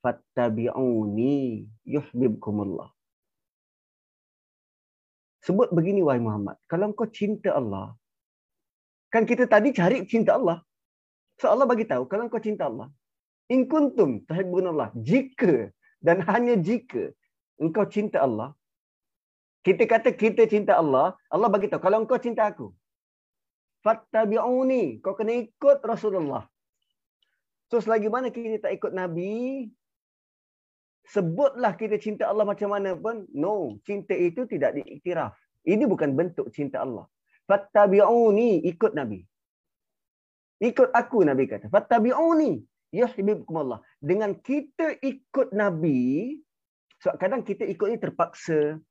fattabi'uni yuhibbukumullah. Sebut begini wahai Muhammad, kalau kau cinta Allah, kan kita tadi cari cinta Allah. So Allah bagi tahu kalau kau cinta Allah, in kuntum tuhibbuna Allah, jika dan hanya jika engkau cinta Allah, kita kata kita cinta Allah, Allah bagi tahu kalau engkau cinta aku, fattabi'uni, kau kena ikut Rasulullah. So selagi mana kita tak ikut Nabi, sebutlah kita cinta Allah macam mana pun, no, cinta itu tidak diiktiraf. Ini bukan bentuk cinta Allah. Fattabi'uni, ikut Nabi. Ikut aku Nabi kata. Fattabi'uni, yuhibbukum Allah. Dengan kita ikut Nabi, sebab kadang kita ikut ni terpaksa.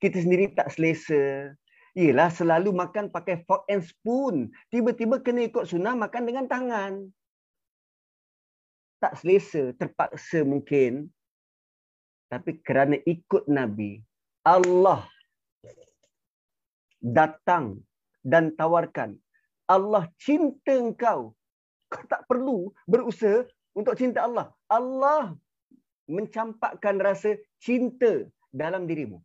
Kita sendiri tak selesa. Yelah selalu makan pakai fork and spoon. Tiba-tiba kena ikut sunnah makan dengan tangan. Tak selesa, terpaksa mungkin. Tapi kerana ikut Nabi, Allah datang dan tawarkan. Allah cinta engkau. Kau tak perlu berusaha untuk cinta Allah. Allah mencampakkan rasa cinta dalam dirimu.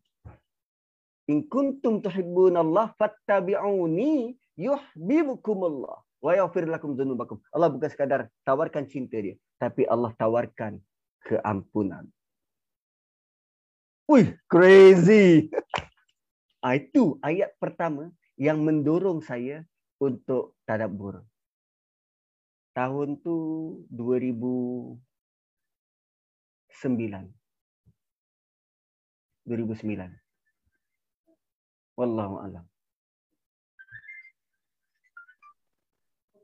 In kuntum tuhibbun Allah fattabi'uni yuhibbukumullah wa yaghfir lakum dzunubakum. Allah bukan sekadar tawarkan cinta dia, tapi Allah tawarkan keampunan. Wih, crazy. Ah, itu ayat pertama yang mendorong saya untuk tadabbur. Tahun tu 2009. Wallahu alam.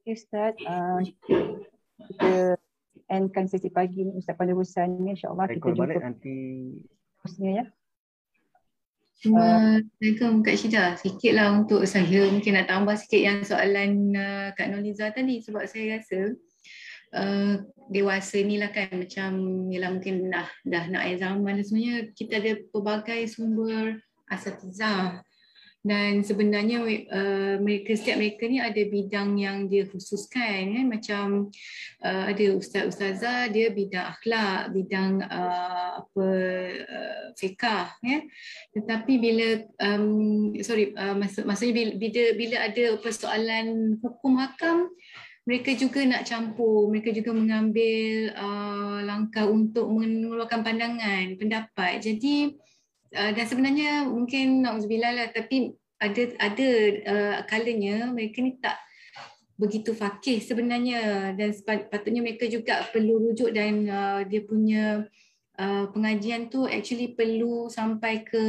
Okay, Ustaz. Uh, kita endkan sesi pagi ni Ustaz pada urusan ni. InsyaAllah kita jumpa. nanti. Terusnya ya. Assalamualaikum Kak Syida. Sikitlah untuk saya mungkin nak tambah sikit yang soalan uh, Kak Noliza tadi sebab saya rasa uh, dewasa ni lah kan macam yalah mungkin dah dah nak air zaman semuanya kita ada pelbagai sumber asatizah dan sebenarnya uh, mereka setiap mereka ni ada bidang yang dia khususkan kan macam uh, ada ustaz ustazah dia bidang akhlak bidang uh, apa uh, fiqh ya tetapi bila um, sorry uh, maksud maksudnya bila, bila bila ada persoalan hukum hakam mereka juga nak campur, mereka juga mengambil uh, langkah untuk mengeluarkan pandangan, pendapat. Jadi uh, dan sebenarnya mungkin nauzubillah lah tapi ada ada uh, kalanya mereka ni tak begitu fakih sebenarnya dan patutnya mereka juga perlu rujuk dan uh, dia punya uh, pengajian tu actually perlu sampai ke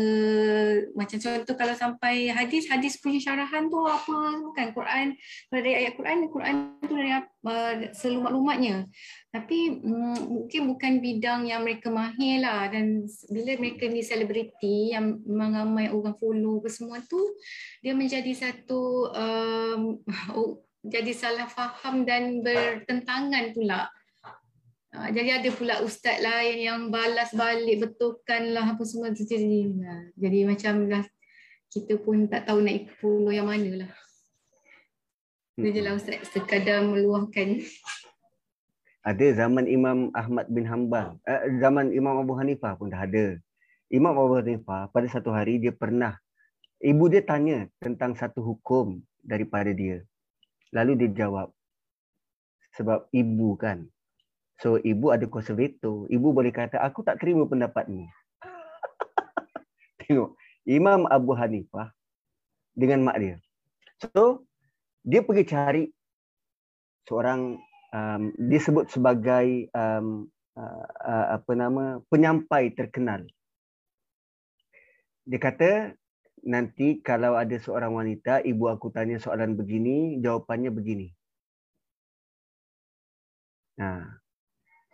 macam contoh kalau sampai hadis hadis punya syarahan tu apa kan? Quran dari ayat Quran Quran tu dari uh, seluruh maklumatnya tapi um, mungkin bukan bidang yang mereka mahir lah. Dan bila mereka ni selebriti yang ramai orang follow ke semua tu dia menjadi satu um, jadi salah faham dan bertentangan pula. Uh, jadi ada pula ustaz lain yang balas balik betulkan lah apa semua tu jadi, uh, jadi macam lah, kita pun tak tahu nak ikut follow yang mana lah. Itu je lah ustaz sekadar meluahkan. Ada zaman Imam Ahmad bin Hanbal, uh, zaman Imam Abu Hanifah pun dah ada. Imam Abu Hanifah pada satu hari dia pernah, ibu dia tanya tentang satu hukum daripada dia. Lalu dia jawab, sebab ibu kan. So ibu ada kuasa veto. Ibu boleh kata, aku tak terima pendapat ni. Tengok, Imam Abu Hanifah dengan mak dia. So, dia pergi cari seorang, um, dia sebut sebagai um, uh, uh, apa nama penyampai terkenal. Dia kata, nanti kalau ada seorang wanita, ibu aku tanya soalan begini, jawapannya begini. Nah,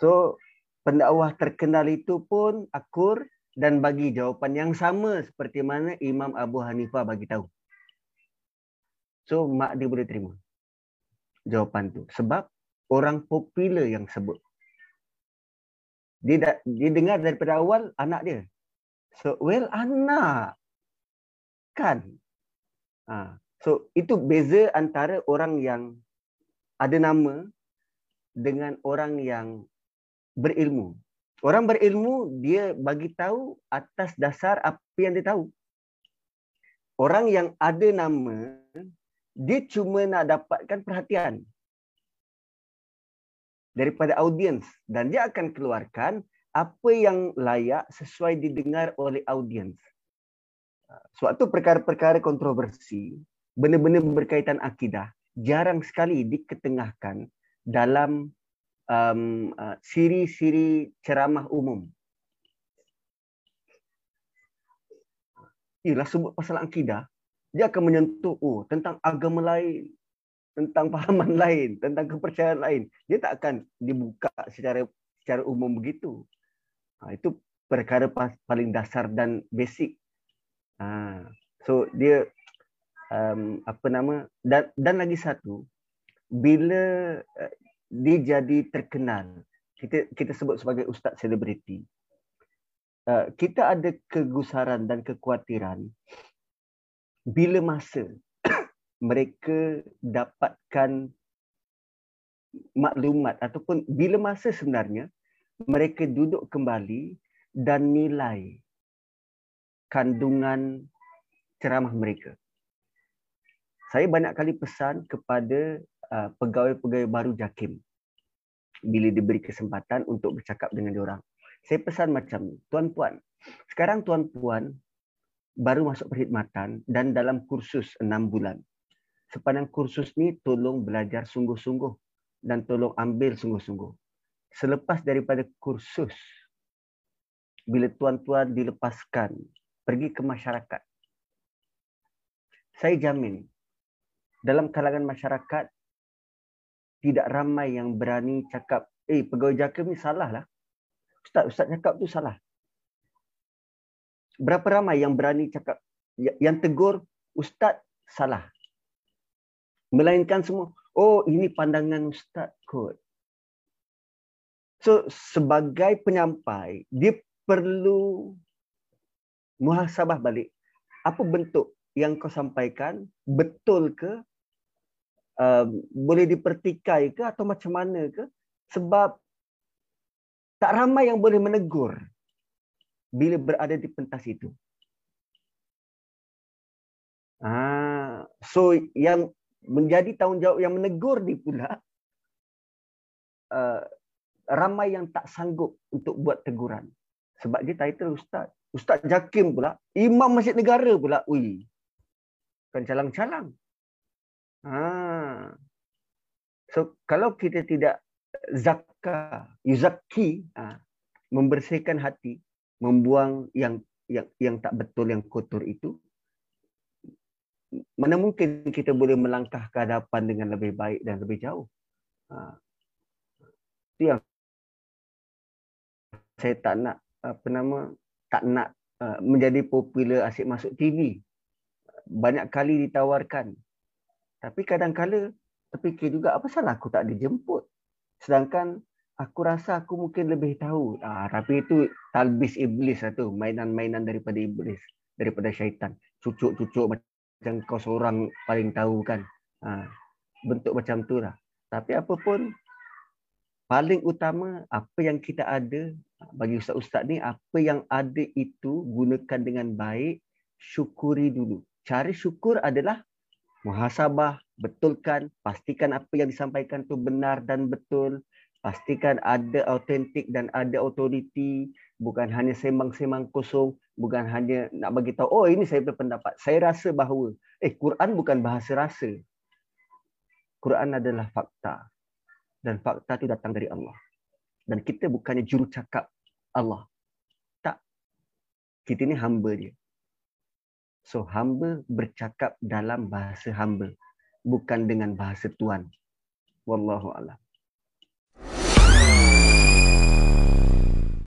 so pendakwah terkenal itu pun akur dan bagi jawapan yang sama seperti mana Imam Abu Hanifah bagi tahu. So mak dia boleh terima jawapan tu sebab orang popular yang sebut. Dia, dah, dia dengar daripada awal anak dia. So well anak kan. Ha. So itu beza antara orang yang ada nama dengan orang yang berilmu. Orang berilmu dia bagi tahu atas dasar apa yang dia tahu. Orang yang ada nama dia cuma nak dapatkan perhatian daripada audiens dan dia akan keluarkan apa yang layak sesuai didengar oleh audiens. Suatu perkara-perkara kontroversi, benda-benda berkaitan akidah, jarang sekali diketengahkan dalam um, uh, siri-siri ceramah umum. Ialah sebut pasal akidah, dia akan menyentuh oh, tentang agama lain, tentang pahaman lain, tentang kepercayaan lain. Dia tak akan dibuka secara secara umum begitu. Ha, itu perkara paling dasar dan basic Ha, so dia um, apa nama dan dan lagi satu bila dia jadi terkenal kita kita sebut sebagai ustaz selebriti uh, kita ada kegusaran dan kekhawatiran bila masa mereka dapatkan maklumat ataupun bila masa sebenarnya mereka duduk kembali dan nilai kandungan ceramah mereka. Saya banyak kali pesan kepada uh, pegawai-pegawai baru JAKIM bila diberi kesempatan untuk bercakap dengan orang. Saya pesan macam ni, tuan-puan, sekarang tuan-puan baru masuk perkhidmatan dan dalam kursus enam bulan. Sepanjang kursus ni tolong belajar sungguh-sungguh dan tolong ambil sungguh-sungguh. Selepas daripada kursus, bila tuan-tuan dilepaskan pergi ke masyarakat. Saya jamin dalam kalangan masyarakat tidak ramai yang berani cakap, eh pegawai JAKIM ni salah lah. Ustaz, Ustaz cakap tu salah. Berapa ramai yang berani cakap, ya, yang tegur, Ustaz salah. Melainkan semua, oh ini pandangan Ustaz kot. So sebagai penyampai, dia perlu muhasabah balik apa bentuk yang kau sampaikan betul ke uh, boleh dipertikai ke atau macam mana ke sebab tak ramai yang boleh menegur bila berada di pentas itu ah so yang menjadi tanggungjawab yang menegur di pula uh, ramai yang tak sanggup untuk buat teguran sebab dia title ustaz Ustaz Jakim pula, imam masjid negara pula. Ui. Kan calang-calang. Ha. So kalau kita tidak zakka, yuzakki, ha, membersihkan hati, membuang yang yang yang tak betul yang kotor itu, mana mungkin kita boleh melangkah ke hadapan dengan lebih baik dan lebih jauh. Ha. Itu yang saya tak nak apa nama tak nak uh, menjadi popular asyik masuk TV. Banyak kali ditawarkan. Tapi kadang-kala terfikir juga apa salah aku tak dijemput. Sedangkan aku rasa aku mungkin lebih tahu. Ah, tapi itu talbis iblis lah tu. Mainan-mainan daripada iblis. Daripada syaitan. Cucuk-cucuk macam kau seorang paling tahu kan. Ah, bentuk macam tu lah. Tapi apapun paling utama apa yang kita ada bagi ustaz-ustaz ni apa yang ada itu gunakan dengan baik syukuri dulu cari syukur adalah muhasabah betulkan pastikan apa yang disampaikan tu benar dan betul pastikan ada autentik dan ada autoriti bukan hanya sembang-sembang kosong bukan hanya nak bagi tahu oh ini saya berpendapat saya rasa bahawa eh Quran bukan bahasa rasa Quran adalah fakta dan fakta itu datang dari Allah. Dan kita bukannya juru cakap Allah. Tak. Kita ni hamba dia. So hamba bercakap dalam bahasa hamba. Bukan dengan bahasa Tuhan. Wallahu a'lam.